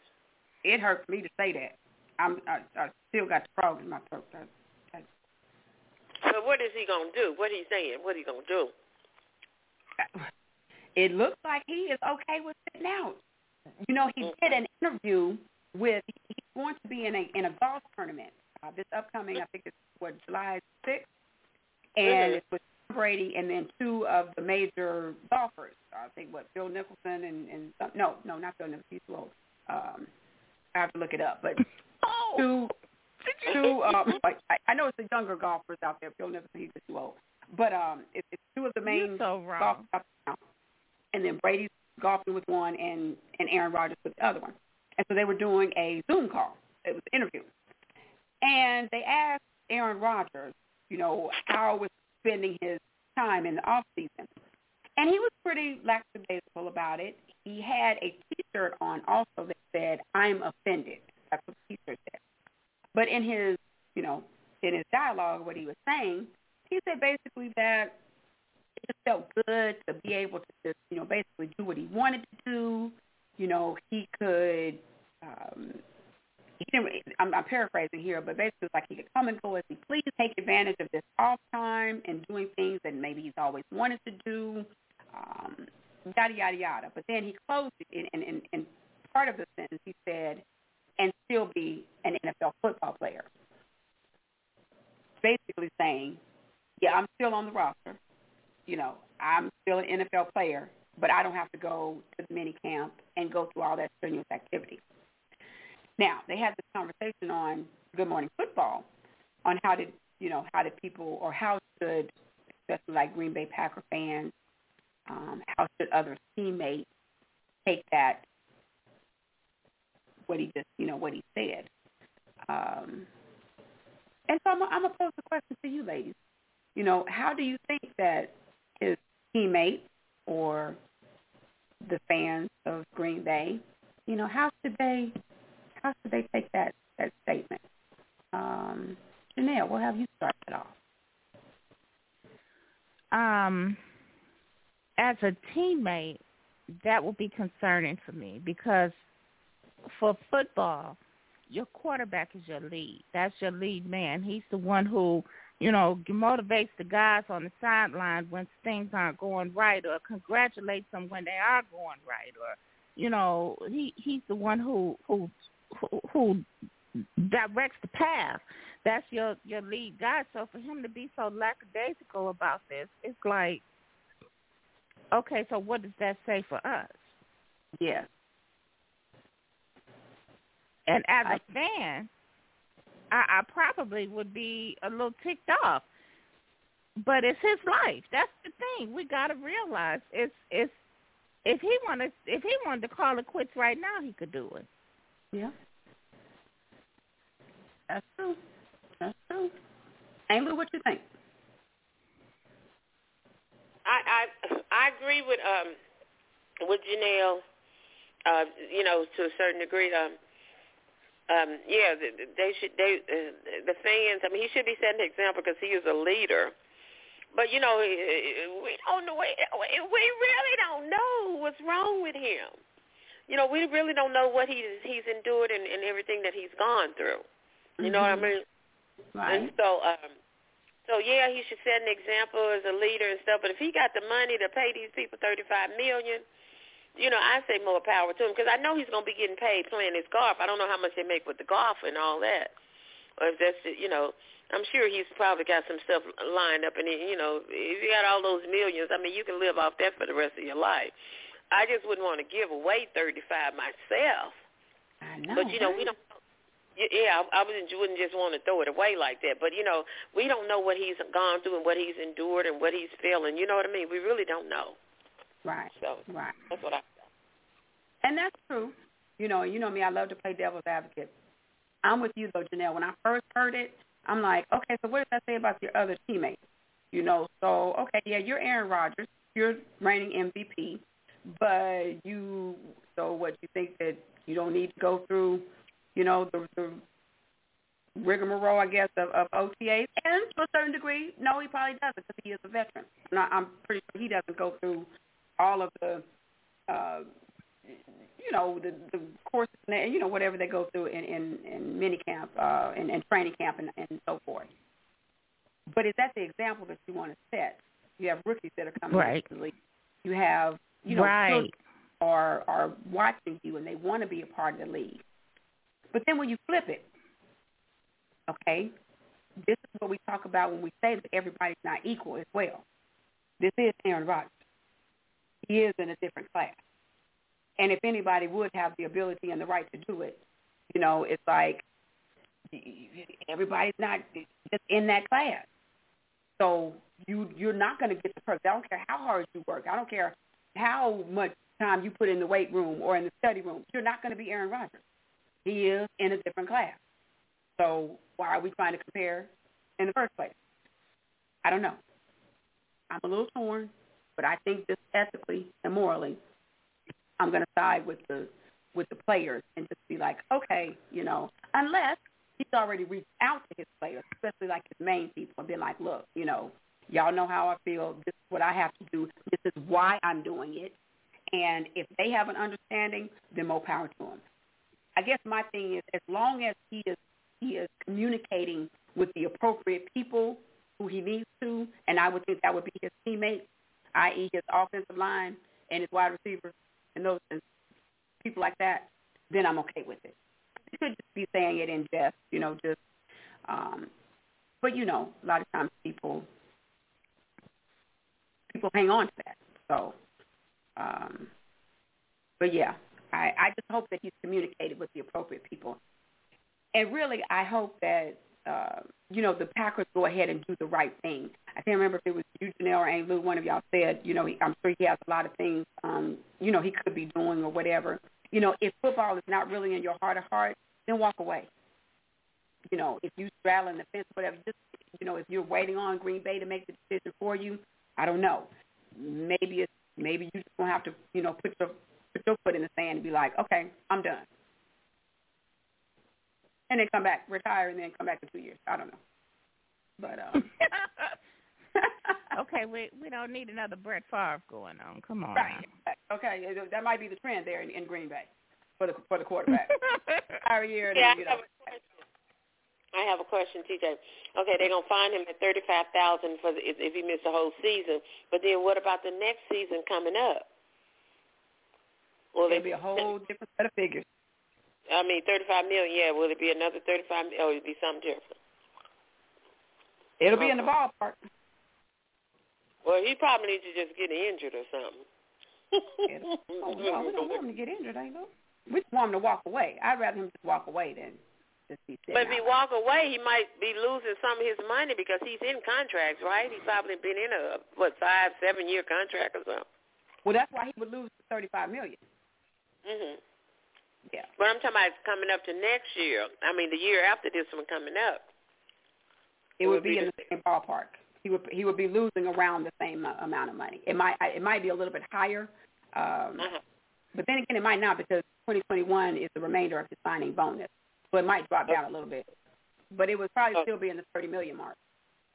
Speaker 2: It hurts me to say that. I'm. I, I still got the frog in my throat. I, I,
Speaker 6: so what is he gonna do? What he saying? What he gonna do?
Speaker 2: It looks like he is okay with sitting out. you know, he did an interview with. He's going to be in a in a golf tournament uh, this upcoming. I think it's what July sixth, and
Speaker 6: Mhm.
Speaker 2: it's with Brady and then two of the major golfers. I think what Phil Mickelson and and some, no, no, not Phil Mickelson. He's too old. Um, I have to look it up, but two two. Um, like I, I know it's the younger golfers out there. Phil Mickelson, he's just too old. But um, it, it's two of the main
Speaker 5: You're so wrong.
Speaker 2: golfers out there now. and then Brady's golfing with one, and and Aaron Rodgers with the other one. And so they were doing a Zoom call. It was an interview, and they asked Aaron Rodgers, you know, how was spending his time in the off season, and he was pretty lackadaisical about it. He had a T-shirt on also that said "I'm offended." That's what the T-shirt said. But in his, you know, in his dialogue, what he was saying, he said basically that it just felt good to be able to just, you know, basically do what he wanted to do. You know, he could. Um, he didn't. I'm, I'm paraphrasing here, but basically, like he could come and go as he pleased, take advantage of this off time and doing things that maybe he's always wanted to do. Um, yada yada yada. But then he closed it in, in, in part of the sentence. He said, "And still be an NFL football player." Basically saying, "Yeah, I'm still on the roster. You know, I'm still an NFL player, but I don't have to go to the mini camp and go through all that strenuous activity." Now they had this conversation on Good Morning Football on how did you know how did people or how should especially like Green Bay Packer fans um, how should other teammates take that what he just you know what he said. Um, and so I'm, I'm gonna pose the question to you ladies. You know how do you think that his teammates or the fans of Green Bay you know how should they how should they take that that statement um, Janelle we'll have you start it off
Speaker 5: um, as a teammate, that would be concerning for me because for football, your quarterback is your lead. That's your lead man. He's the one who, you know, motivates the guys on the sideline when things aren't going right, or congratulates them when they are going right, or, you know, he he's the one who who who, who directs the path. That's your your lead guy. So for him to be so lackadaisical about this, it's like, okay, so what does that say for us?
Speaker 2: yes
Speaker 5: And as a fan, I, I probably would be a little ticked off. But it's his life. That's the thing. We got to realize it's it's if he wanted if he wanted to call it quits right now, he could do it.
Speaker 2: Yeah that's true that's true Amy what you think
Speaker 6: I I I agree with um with Janelle. Uh, you know, to a certain degree. Um, um, yeah, th- th- they should. They uh, the fans. I mean, he should be setting an example because he is a leader. But you know, eh, we don't know. We we really don't know what's wrong with him. You know, we really don't know what he's he's endured and, and everything that he's gone through. You know what I
Speaker 2: Mhm.
Speaker 6: mean?
Speaker 2: right
Speaker 6: And so, um, so yeah, he should set an example as a leader and stuff. But if he got the money to pay these people thirty-five million, you know, I say more power to him because I know he's going to be getting paid playing his golf. I don't know how much they make with the golf and all that, or if that's you know. I'm sure he's probably got some stuff lined up, and he, you know, if you got all those millions, I mean, you can live off that for the rest of your life. I just wouldn't want to give away thirty-five myself.
Speaker 2: I know
Speaker 6: But you know,
Speaker 2: right?
Speaker 6: we don't. Yeah, I I wouldn't wouldn't just want to throw it away like that. But you know, we don't know what he's gone through and what he's endured and what he's feeling. You know what I mean? We really don't know.
Speaker 2: right
Speaker 6: So
Speaker 2: right
Speaker 6: that's what I. Thought.
Speaker 2: And that's true. You know, you know me, I love to play devil's advocate. I'm with you though, Janelle. When I first heard it, I'm like, okay, so what does that say about your other teammates? You know, so okay, yeah, you're Aaron Rodgers, you're reigning MVP, but you so what you think that you don't need to go through, you know, the, the rigmarole, I guess, of, of OTAs, and to a certain degree, no, he probably doesn't because he is a veteran. And I, I'm pretty sure he doesn't go through all of the uh, you know the the courses and you know whatever they go through in in, in mini camp uh and, and training camp and, and so forth. But is that the example that you want to set? You have rookies that are coming
Speaker 5: Right.
Speaker 2: into the league. You have you know
Speaker 5: Right.
Speaker 2: are are watching you and they want to be a part of the league. But then when you flip it, okay, this is what we talk about when we say that everybody's not equal as well. This is Aaron Rodgers. He is in a different class. And if anybody would have the ability and the right to do it, you know, it's like everybody's not just in that class. So you you're not going to get the perks. I don't care how hard you work. I don't care how much time you put in the weight room or in the study room. You're not going to be Aaron Rodgers. He is in a different class. So why are we trying to compare in the first place? I don't know. I'm a little torn, but I think just ethically and morally, I'm going to side with the with the players and just be like, okay, you know, unless he's already reached out to his players, especially like his main people, and been like, look, you know, y'all know how I feel. This is what I have to do. This is why I'm doing it. And if they have an understanding, then more power to them. I guess my thing is, as long as he is he is communicating with the appropriate people who he needs to, and I would think that would be his teammates, i.e., his offensive line and his wide receivers, and those and people like that, then I'm okay with it. You could just be saying it in jest, you know, just. Um, but you know, a lot of times people people hang on to that. So, um, but yeah, I, I just hope that he's communicated with the appropriate people, and really, I hope that uh, you know the Packers go ahead and do the right thing. I can't remember if it was you, Janelle, or Aunt Lou. One of y'all said, you know, he, I'm sure he has a lot of things, um, you know, he could be doing or whatever. You know, if football is not really in your heart of hearts, then walk away. You know, if you straddling the fence, whatever, just you know, if you're waiting on Green Bay to make the decision for you, I don't know. Maybe it's maybe you just gonna have to, you know, put your put your foot in the sand and be like, okay, I'm done, and then come back, retire, and then come back in two years. I don't know, but um,
Speaker 5: okay, we we don't need another Brett Favre going on. Come on.
Speaker 2: Right. Okay, that might be the trend there in, in Green Bay for the for the quarterback. Our year,
Speaker 6: yeah,
Speaker 2: then, you know.
Speaker 6: I have a question. I have a question, TJ. Okay, they're gonna find him at thirty-five thousand for the, if, if he missed the whole season. But then, what about the next season coming up?
Speaker 2: Will it be a whole different set of figures?
Speaker 6: I mean, thirty-five million. Yeah, will it be another thirty-five? Or will it be something different?
Speaker 2: It'll be in the uh-huh. ballpark.
Speaker 6: Well, he probably needs to just get injured or something.
Speaker 2: oh, no, we don't want him to get injured, ain't we? We just want him to walk away. I'd rather him just walk away than just be sitting
Speaker 6: But if he walk away, he might be losing some of his money because he's in contracts, right? He's probably been in a what five, seven year contract or something.
Speaker 2: Well, that's why he would lose thirty-five million.
Speaker 6: Mhm.
Speaker 2: Yeah.
Speaker 6: But I'm talking about coming up to next year. I mean, the year after this one coming up.
Speaker 2: It would be in the same ballpark. He would he would be losing around the same uh, amount of money. It might it might be a little bit higher, um,
Speaker 6: Uh-huh.
Speaker 2: but then again, it might not because 2021 is the remainder of his signing bonus, so it might drop oh. down a little bit. But it would probably oh. still be in the 30 million mark.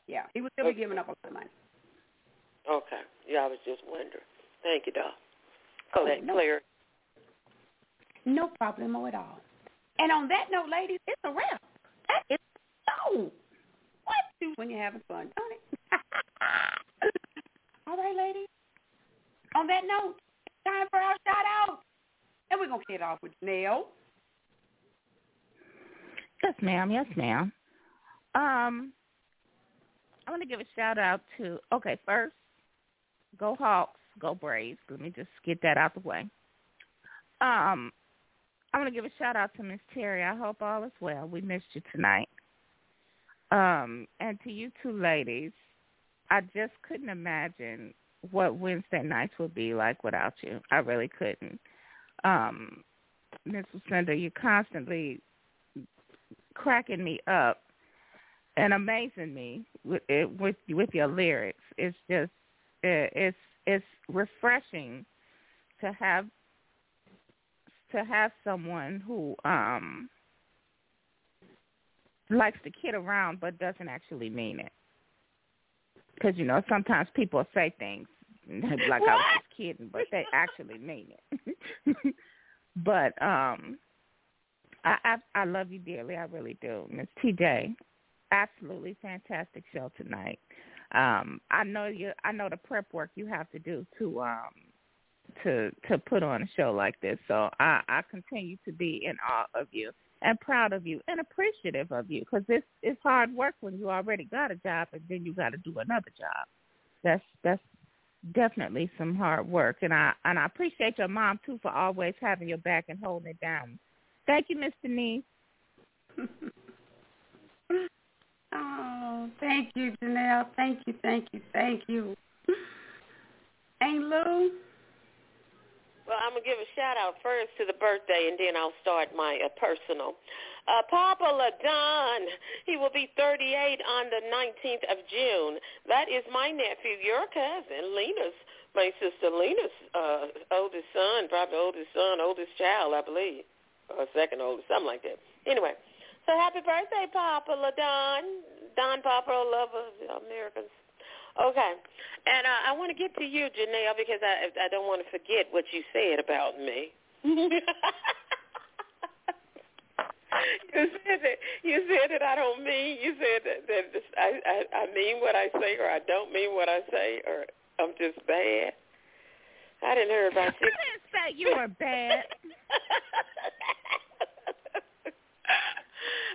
Speaker 2: Yeah, he would still be giving up a lot of money.
Speaker 6: Okay. Yeah, I was just wondering. Thank you, Doc. Oh, that
Speaker 2: no.
Speaker 6: clear.
Speaker 2: No problem at all. And on that note, ladies, it's a wrap. That is so. What do when you're having fun, don't it? all right, ladies. On that note, time for our shout out. And we're going to get off with Janelle.
Speaker 5: Yes, ma'am. Yes, ma'am. Um, I want to give a shout out to. Okay, first, go Hawks, go Braves. Let me just get that out the way. Um, I want to give a shout out to Miss Terry. I hope all is well. We missed you tonight. Um, and to you two ladies, I just couldn't imagine what Wednesday nights would be like without you. I really couldn't. Um, Miss Lucinda, you're constantly cracking me up and amazing me with it, with with your lyrics. It's just it, it's it's refreshing to have to have someone who um likes to kid around but doesn't actually mean it. Because you know sometimes people say things like I was just kidding, but they actually mean it. but um I, I I love you dearly. I really do, Miss TJ. Absolutely fantastic show tonight. Um, I know you. I know the prep work you have to do to um to to put on a show like this. So I I continue to be in awe of you and proud of you and appreciative of you because this is hard work when you already got a job and then you got to do another job. That's that's definitely some hard work and I and I appreciate your mom too for always having your back and holding it down. Thank you, Miss Denise.
Speaker 2: oh, thank you, Janelle. Thank you, thank you, thank you. Ain't Lou?
Speaker 6: Well, I'm gonna give a shout out first to the birthday, and then I'll start my uh, personal. Uh, Papa Ladon, he will be 38 on the 19th of June. That is my nephew, your cousin, Lena's, my sister Lena's uh, oldest son, probably oldest son, oldest child, I believe, or second oldest, something like that. Anyway, so happy birthday, Papa Ladon, Don Papa, love of Americans. Okay, and uh, I want to get to you, Janelle, because I I don't want to forget what you said about me. you said that you said that I don't mean. You said that, that I, I I mean what I say, or I don't mean what I say, or I'm just bad. I didn't hear about you.
Speaker 5: I didn't say you were bad.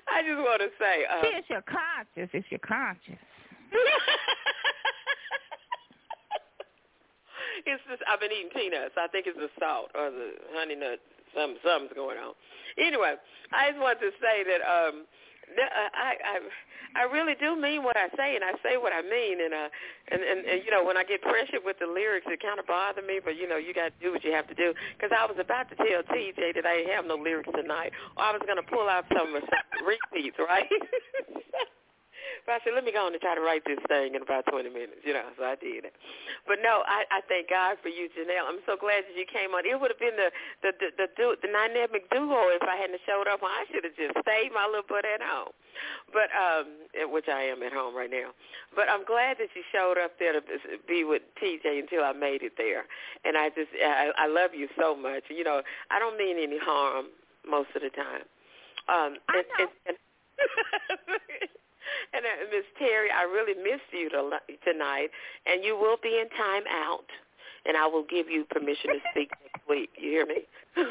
Speaker 6: I just want to say, uh,
Speaker 5: See, it's your conscience. It's your conscience.
Speaker 6: it's just I've been eating peanuts. I think it's the salt or the honey nut. Some something's going on. Anyway, I just wanted to say that um I I I really do mean what I say, and I say what I mean, and uh, and and, and you know, when I get pressured with the lyrics, it kind of bother me. But you know, you got to do what you have to do. Because I was about to tell TJ that I didn't have no lyrics tonight, or I was going to pull out some repeats, right? But I said, let me go on and try to write this thing in about 20 minutes, you know, so I did it. But no, I, I thank God for you, Janelle. I'm so glad that you came on. It would have been the the the, the, the, the dynamic duo if I hadn't showed up. I should have just stayed my little butt at home, but um, which I am at home right now. But I'm glad that you showed up there to be with TJ until I made it there. And I just, I, I love you so much. You know, I don't mean any harm most of the time. Um,
Speaker 5: I
Speaker 6: and, and, and and uh, Miss Terry, I really missed you to, tonight, and you will be in time out, and I will give you permission to speak next week. You hear me?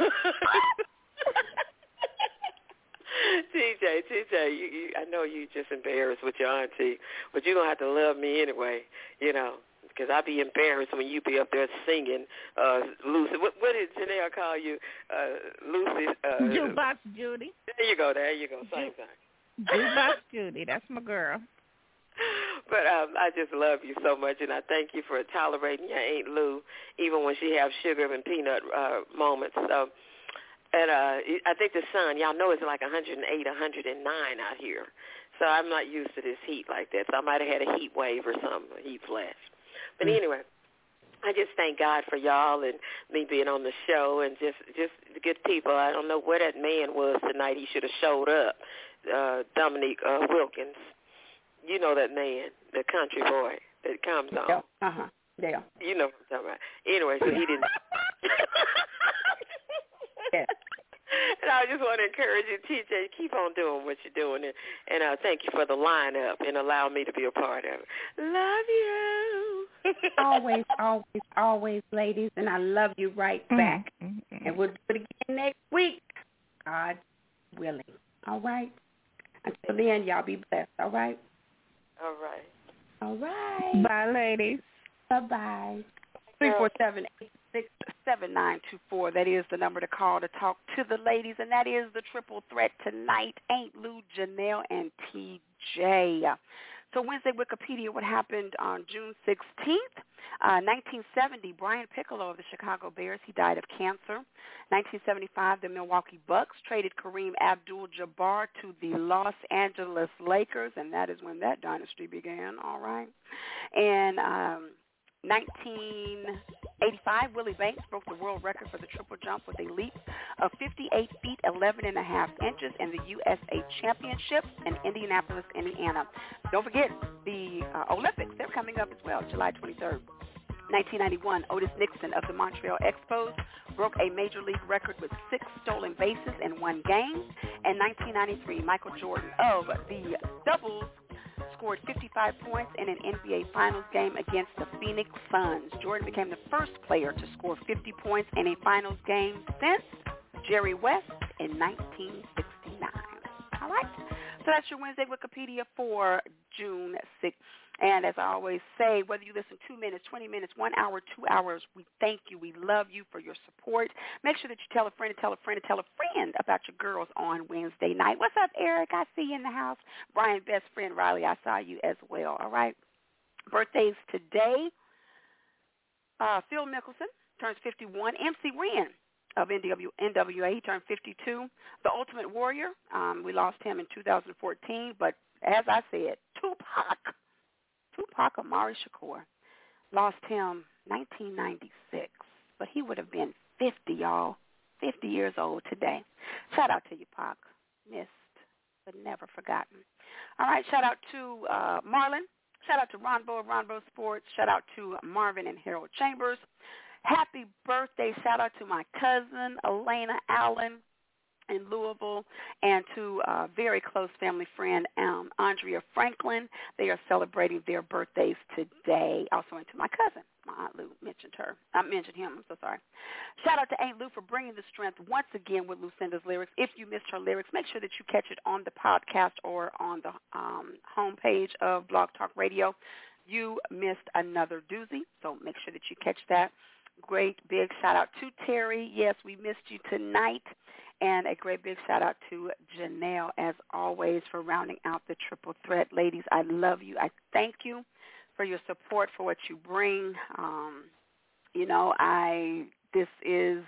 Speaker 6: TJ, TJ, you, you, I know you just embarrassed with your auntie, but you're gonna have to love me anyway, you know, because I'd be embarrassed when you be up there singing uh Lucy. What, what did Janelle call you? Uh Lucy. Uh,
Speaker 5: Jukebox Judy.
Speaker 6: There you go. There you go. Same thing.
Speaker 5: Jukebox Judy. That's my girl.
Speaker 6: But um, I just love you so much, and I thank you for tolerating your Aunt Lou, even when she have sugar and peanut uh, moments. So, and uh, I think the sun, y'all know it's like 108, 109 out here. So I'm not used to this heat like that. So I might have had a heat wave or something, a heat flash. But
Speaker 5: Mm.
Speaker 6: anyway, I just thank God for y'all and me being on the show and just just good people. I don't know where that man was tonight. He should have showed up. Uh Dominique uh, Wilkins. You know that man, the country boy that comes on.
Speaker 2: Yeah. Uh huh. Yeah.
Speaker 6: You know what I'm talking about. Anyway, so he didn't.
Speaker 2: Yeah.
Speaker 6: And I just want to encourage you, TJ, keep on doing what you're doing, and, and uh, thank you for the lineup and allow me to be a part of it. Love you.
Speaker 2: always, always, always, ladies, and I love you right back.
Speaker 5: Mm-hmm.
Speaker 2: And we'll do it again next week, God willing. All right. Until then, y'all be blessed. All right.
Speaker 6: All right.
Speaker 2: All right.
Speaker 5: Bye, ladies.
Speaker 2: Bye bye. Three four seven eight six seven nine two four. That is the number to call to talk to the ladies, and that is the triple threat tonight. Ain't Lou, Janelle, and TJ. So Wednesday Wikipedia, what happened on June 16th, uh, 1970, Brian Piccolo of the Chicago Bears, he died of cancer. 1975, the Milwaukee Bucks traded Kareem Abdul-Jabbar to the Los Angeles Lakers, and that is when that dynasty began, all right. And um, 1985, Willie Banks broke the world record for the triple jump with a leap of 58 feet 11 and a half inches in the USA Championships in Indianapolis, Indiana. Don't forget the uh, Olympics; they're coming up as well, July 23rd. 1991, Otis Nixon of the Montreal Expos broke a major league record with six stolen bases in one game. And 1993, Michael Jordan of the doubles scored 55 points in an NBA Finals game against the Phoenix Suns. Jordan became the first player to score 50 points in a Finals game since Jerry West in 1969. All right? So that's your Wednesday Wikipedia for June 6th. And as I always say, whether you listen two minutes, 20 minutes, one hour, two hours, we thank you. We love you for your support. Make sure that you tell a friend tell a friend tell a friend about your girls on Wednesday night. What's up, Eric? I see you in the house. Brian, best friend Riley, I saw you as well. All right. Birthdays today. Uh, Phil Mickelson turns 51. MC Ren of NW, NWA. He turned 52. The Ultimate Warrior, um, we lost him in 2014, but as I said, Tupac, Tupac Amaru Shakur, lost him 1996, but he would have been 50, y'all, 50 years old today. Shout out to you, Pac. Missed, but never forgotten. All right, shout out to uh, Marlon. Shout out to Ronbo of Ronbo Sports. Shout out to Marvin and Harold Chambers. Happy birthday. Shout out to my cousin, Elena Allen in Louisville, and to a very close family friend, um, Andrea Franklin. They are celebrating their birthdays today. Also, and to my cousin, my Aunt Lou mentioned her. I mentioned him. I'm so sorry. Shout out to Aunt Lou for bringing the strength once again with Lucinda's lyrics. If you missed her lyrics, make sure that you catch it on the podcast or on the um, homepage of Blog Talk Radio. You missed another doozy, so make sure that you catch that great big shout out to Terry. Yes, we missed you tonight. And a great big shout out to Janelle, as always, for rounding out the triple threat. Ladies, I love you. I thank you for your support, for what you bring. Um, you know, I this is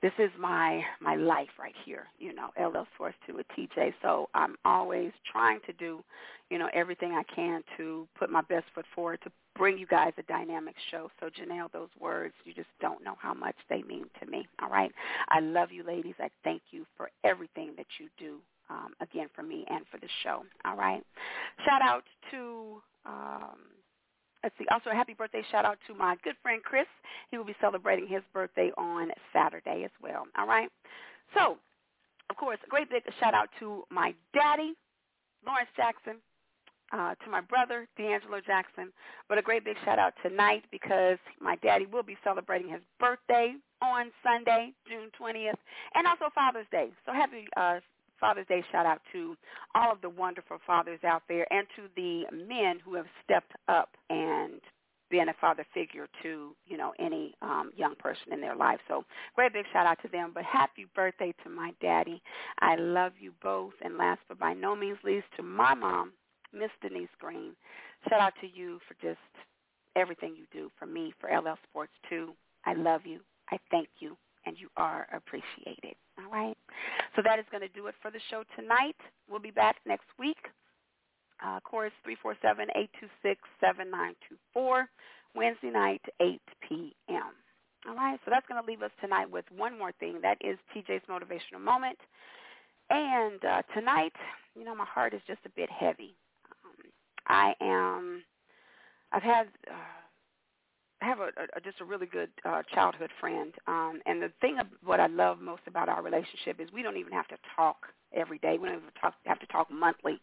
Speaker 2: this is my my life right here, you know, LL Sports 2 with TJ. So I'm always trying to do, you know, everything I can to put my best foot forward to bring you guys a dynamic show. So Janelle, those words, you just don't know how much they mean to me. All right. I love you ladies. I thank you for everything that you do. Um, again, for me and for the show. All right. Shout out to um, let's see. Also, a happy birthday shout out to my good friend Chris. He will be celebrating his birthday on Saturday as well. All right. So, of course, a great big shout out to my daddy, Lawrence Jackson, uh, to my brother, D'Angelo Jackson. But a great big shout out tonight because my daddy will be celebrating his birthday on Sunday, June 20th, and also Father's Day. So happy uh, Father's Day shout out to all of the wonderful fathers out there and to the men who have stepped up and been a father figure to, you know, any um, young person in their life. So great big shout out to them. But happy birthday to my daddy. I love you both. And last but by no means least to my mom, Miss Denise Green. Shout out to you for just everything you do for me, for LL Sports too. I love you. I thank you. And you are appreciated. All right. So that is going to do it for the show tonight. We'll be back next week. Uh, chorus 347-826-7924, Wednesday night, 8 p.m. All right, so that's going to leave us tonight with one more thing. That is TJ's motivational moment. And uh, tonight, you know, my heart is just a bit heavy. Um, I am, I've had, uh, I have a, a just a really good uh, childhood friend, um, and the thing of what I love most about our relationship is we don't even have to talk every day. We don't even talk, have to talk monthly,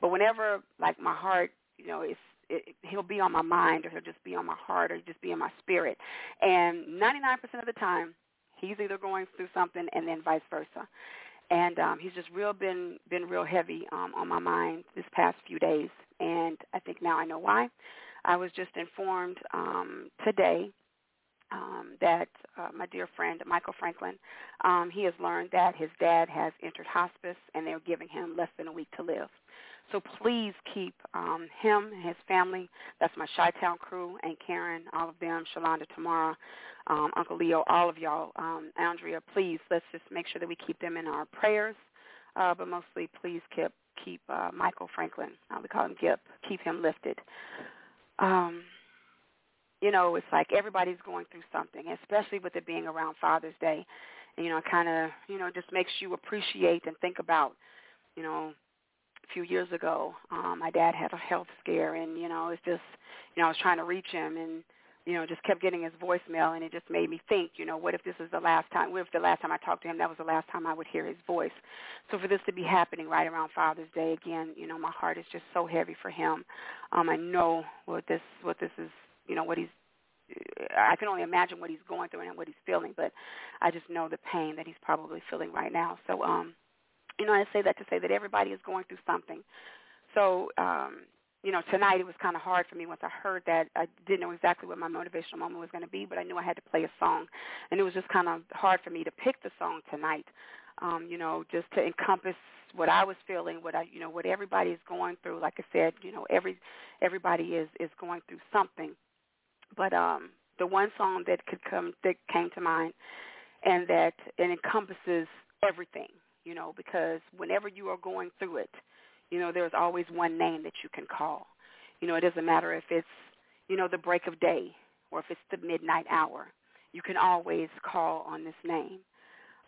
Speaker 2: but whenever like my heart, you know, is it, he'll be on my mind, or he'll just be on my heart, or just be in my spirit, and 99% of the time, he's either going through something, and then vice versa. And um, he's just real been been real heavy um, on my mind this past few days, and I think now I know why. I was just informed um, today um, that uh, my dear friend Michael Franklin, um, he has learned that his dad has entered hospice and they're giving him less than a week to live. So please keep um, him and his family. That's my Chi-Town crew, and Karen, all of them, Shalonda, Tamara, um, Uncle Leo, all of y'all, um, Andrea. Please, let's just make sure that we keep them in our prayers. Uh, but mostly, please keep keep uh, Michael Franklin. Uh, we call him Gip. Keep him lifted um, you know, it's like everybody's going through something, especially with it being around Father's Day. And, you know, kind of, you know, just makes you appreciate and think about, you know, a few years ago, um, my dad had a health scare, and you know, it's just, you know, I was trying to reach him, and you know, just kept getting his voicemail, and it just made me think, you know, what if this is the last time? What if the last time I talked to him, that was the last time I would hear his voice? So for this to be happening right around Father's Day again, you know, my heart is just so heavy for him. Um, I know what this what this is, you know, what he's. I can only imagine what he's going through and what he's feeling, but I just know the pain that he's probably feeling right now. So, um, you know, I say that to say that everybody is going through something. So, um, you know, tonight it was kind of hard for me once I heard that. I didn't know exactly what my motivational moment was going to be, but I knew I had to play a song, and it was just kind of hard for me to pick the song tonight. Um, you know, just to encompass what I was feeling, what I, you know, what everybody is going through. Like I said, you know, every everybody is is going through something. But um, the one song that could come that came to mind, and that it encompasses everything. You know, because whenever you are going through it, you know, there's always one name that you can call. You know, it doesn't matter if it's, you know, the break of day or if it's the midnight hour. You can always call on this name.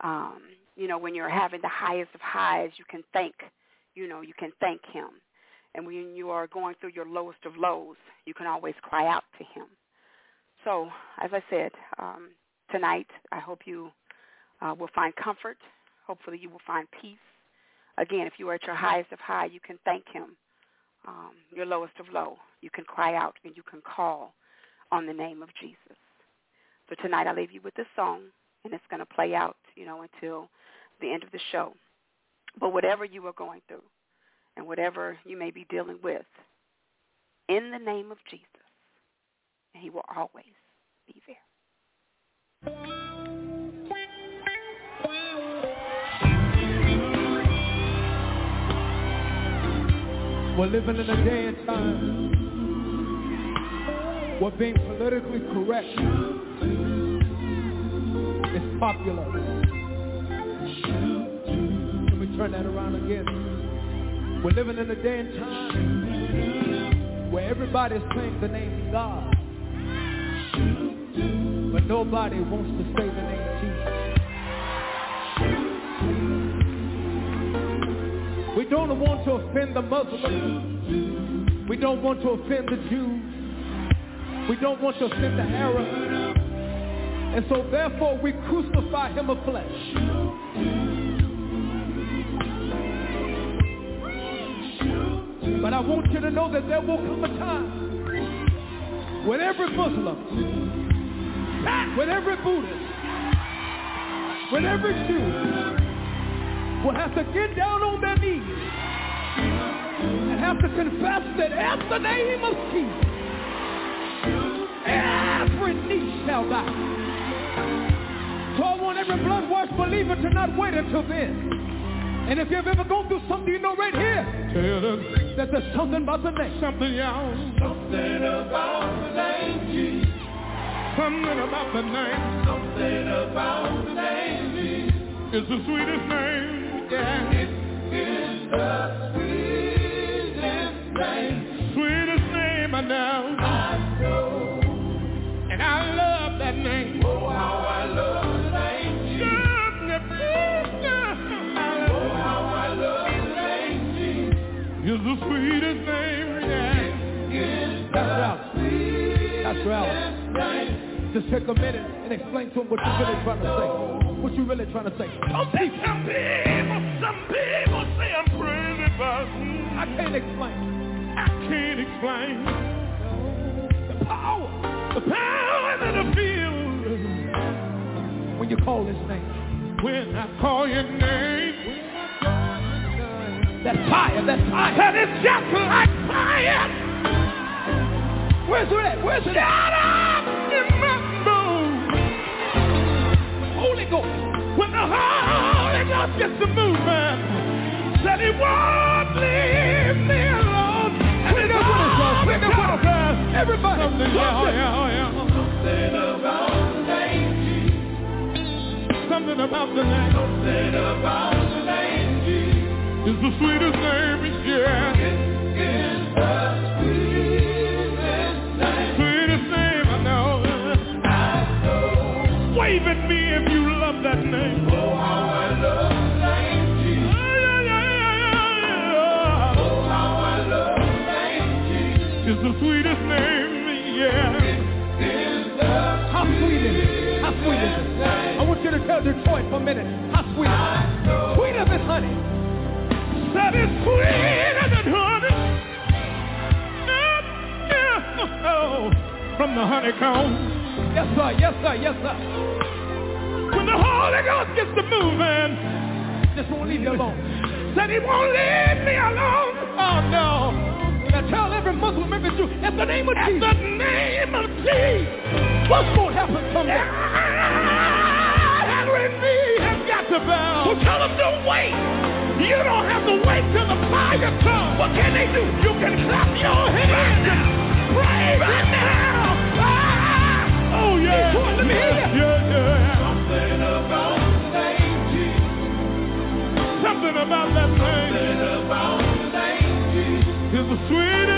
Speaker 2: Um, you know, when you're having the highest of highs, you can thank, you know, you can thank him. And when you are going through your lowest of lows, you can always cry out to him. So, as I said, um, tonight, I hope you uh, will find comfort. Hopefully you will find peace Again, if you are at your highest of high, you can thank him. Um, your lowest of low, you can cry out and you can call on the name of Jesus. So tonight I leave you with this song, and it's going to play out, you know, until the end of the show. But whatever you are going through and whatever you may be dealing with, in the name of Jesus, he will always be there.
Speaker 9: We're living in a day and time where being politically correct is popular. Let me turn that around again. We're living in a day and time where everybody is saying the name God, but nobody wants to say the name We don't want to offend the Muslims. We don't want to offend the Jews. We don't want to offend the Arabs. And so therefore we crucify him of flesh. But I want you to know that there will come a time when every Muslim, when every Buddhist, when every Jew will have to get down on their knees have to confess that at the name of Jesus, every knee shall bow. So I want every blood-washed believer to not wait until then. And if you've ever gone through something, you know right here that there's something about the name. Something, y'all. Something about the name Jesus. Something about the name. Something about the name Jesus. It's the sweetest name yeah. It is the sweetest Sweetest name I know. And I love that name. Oh, how I love the name. Oh, how I love the name. It's the sweetest name, yeah. Is That's right. Just take a minute and explain to him what you're really trying to say. What you really trying to say. Some people, some people say I'm crazy, but I can't explain. Can't explain. The power, the power that I feel when you call his name. When I call your name. That's fire, that's fire. That is just like fire. Where's it at? Where's it at? Shut up! When the Holy Ghost gets to moving, said he won't leave me Everybody. Something, yeah, oh, yeah, oh, yeah. Something about the name Something about the name. Something about the name Jesus. It's the sweetest name, yeah. It is the sweetest is the sweetest name, yeah. How sweet is it? How sweet is it? I want you to tell Detroit for a minute. How sweet is it? Sweeter than honey. That is
Speaker 10: sweeter than honey. Yeah, oh, from the honeycomb. Yes, sir. Yes, sir. Yes, sir. When the Holy Ghost gets the moving, just won't leave you alone. Said he won't leave me alone. Oh no. Now tell every Muslim, every Jew, at the name of Jesus. At the name of Jesus. What's going to happen someday? Every knee has got to bow. So tell them don't wait. You don't have to wait till the fire comes. What can they do? You can clap your hands and praise right now. Ah! Oh, yeah. Let me hear you. Yeah, yeah. Something about the name Jesus. Something about that name. Something about the sweetest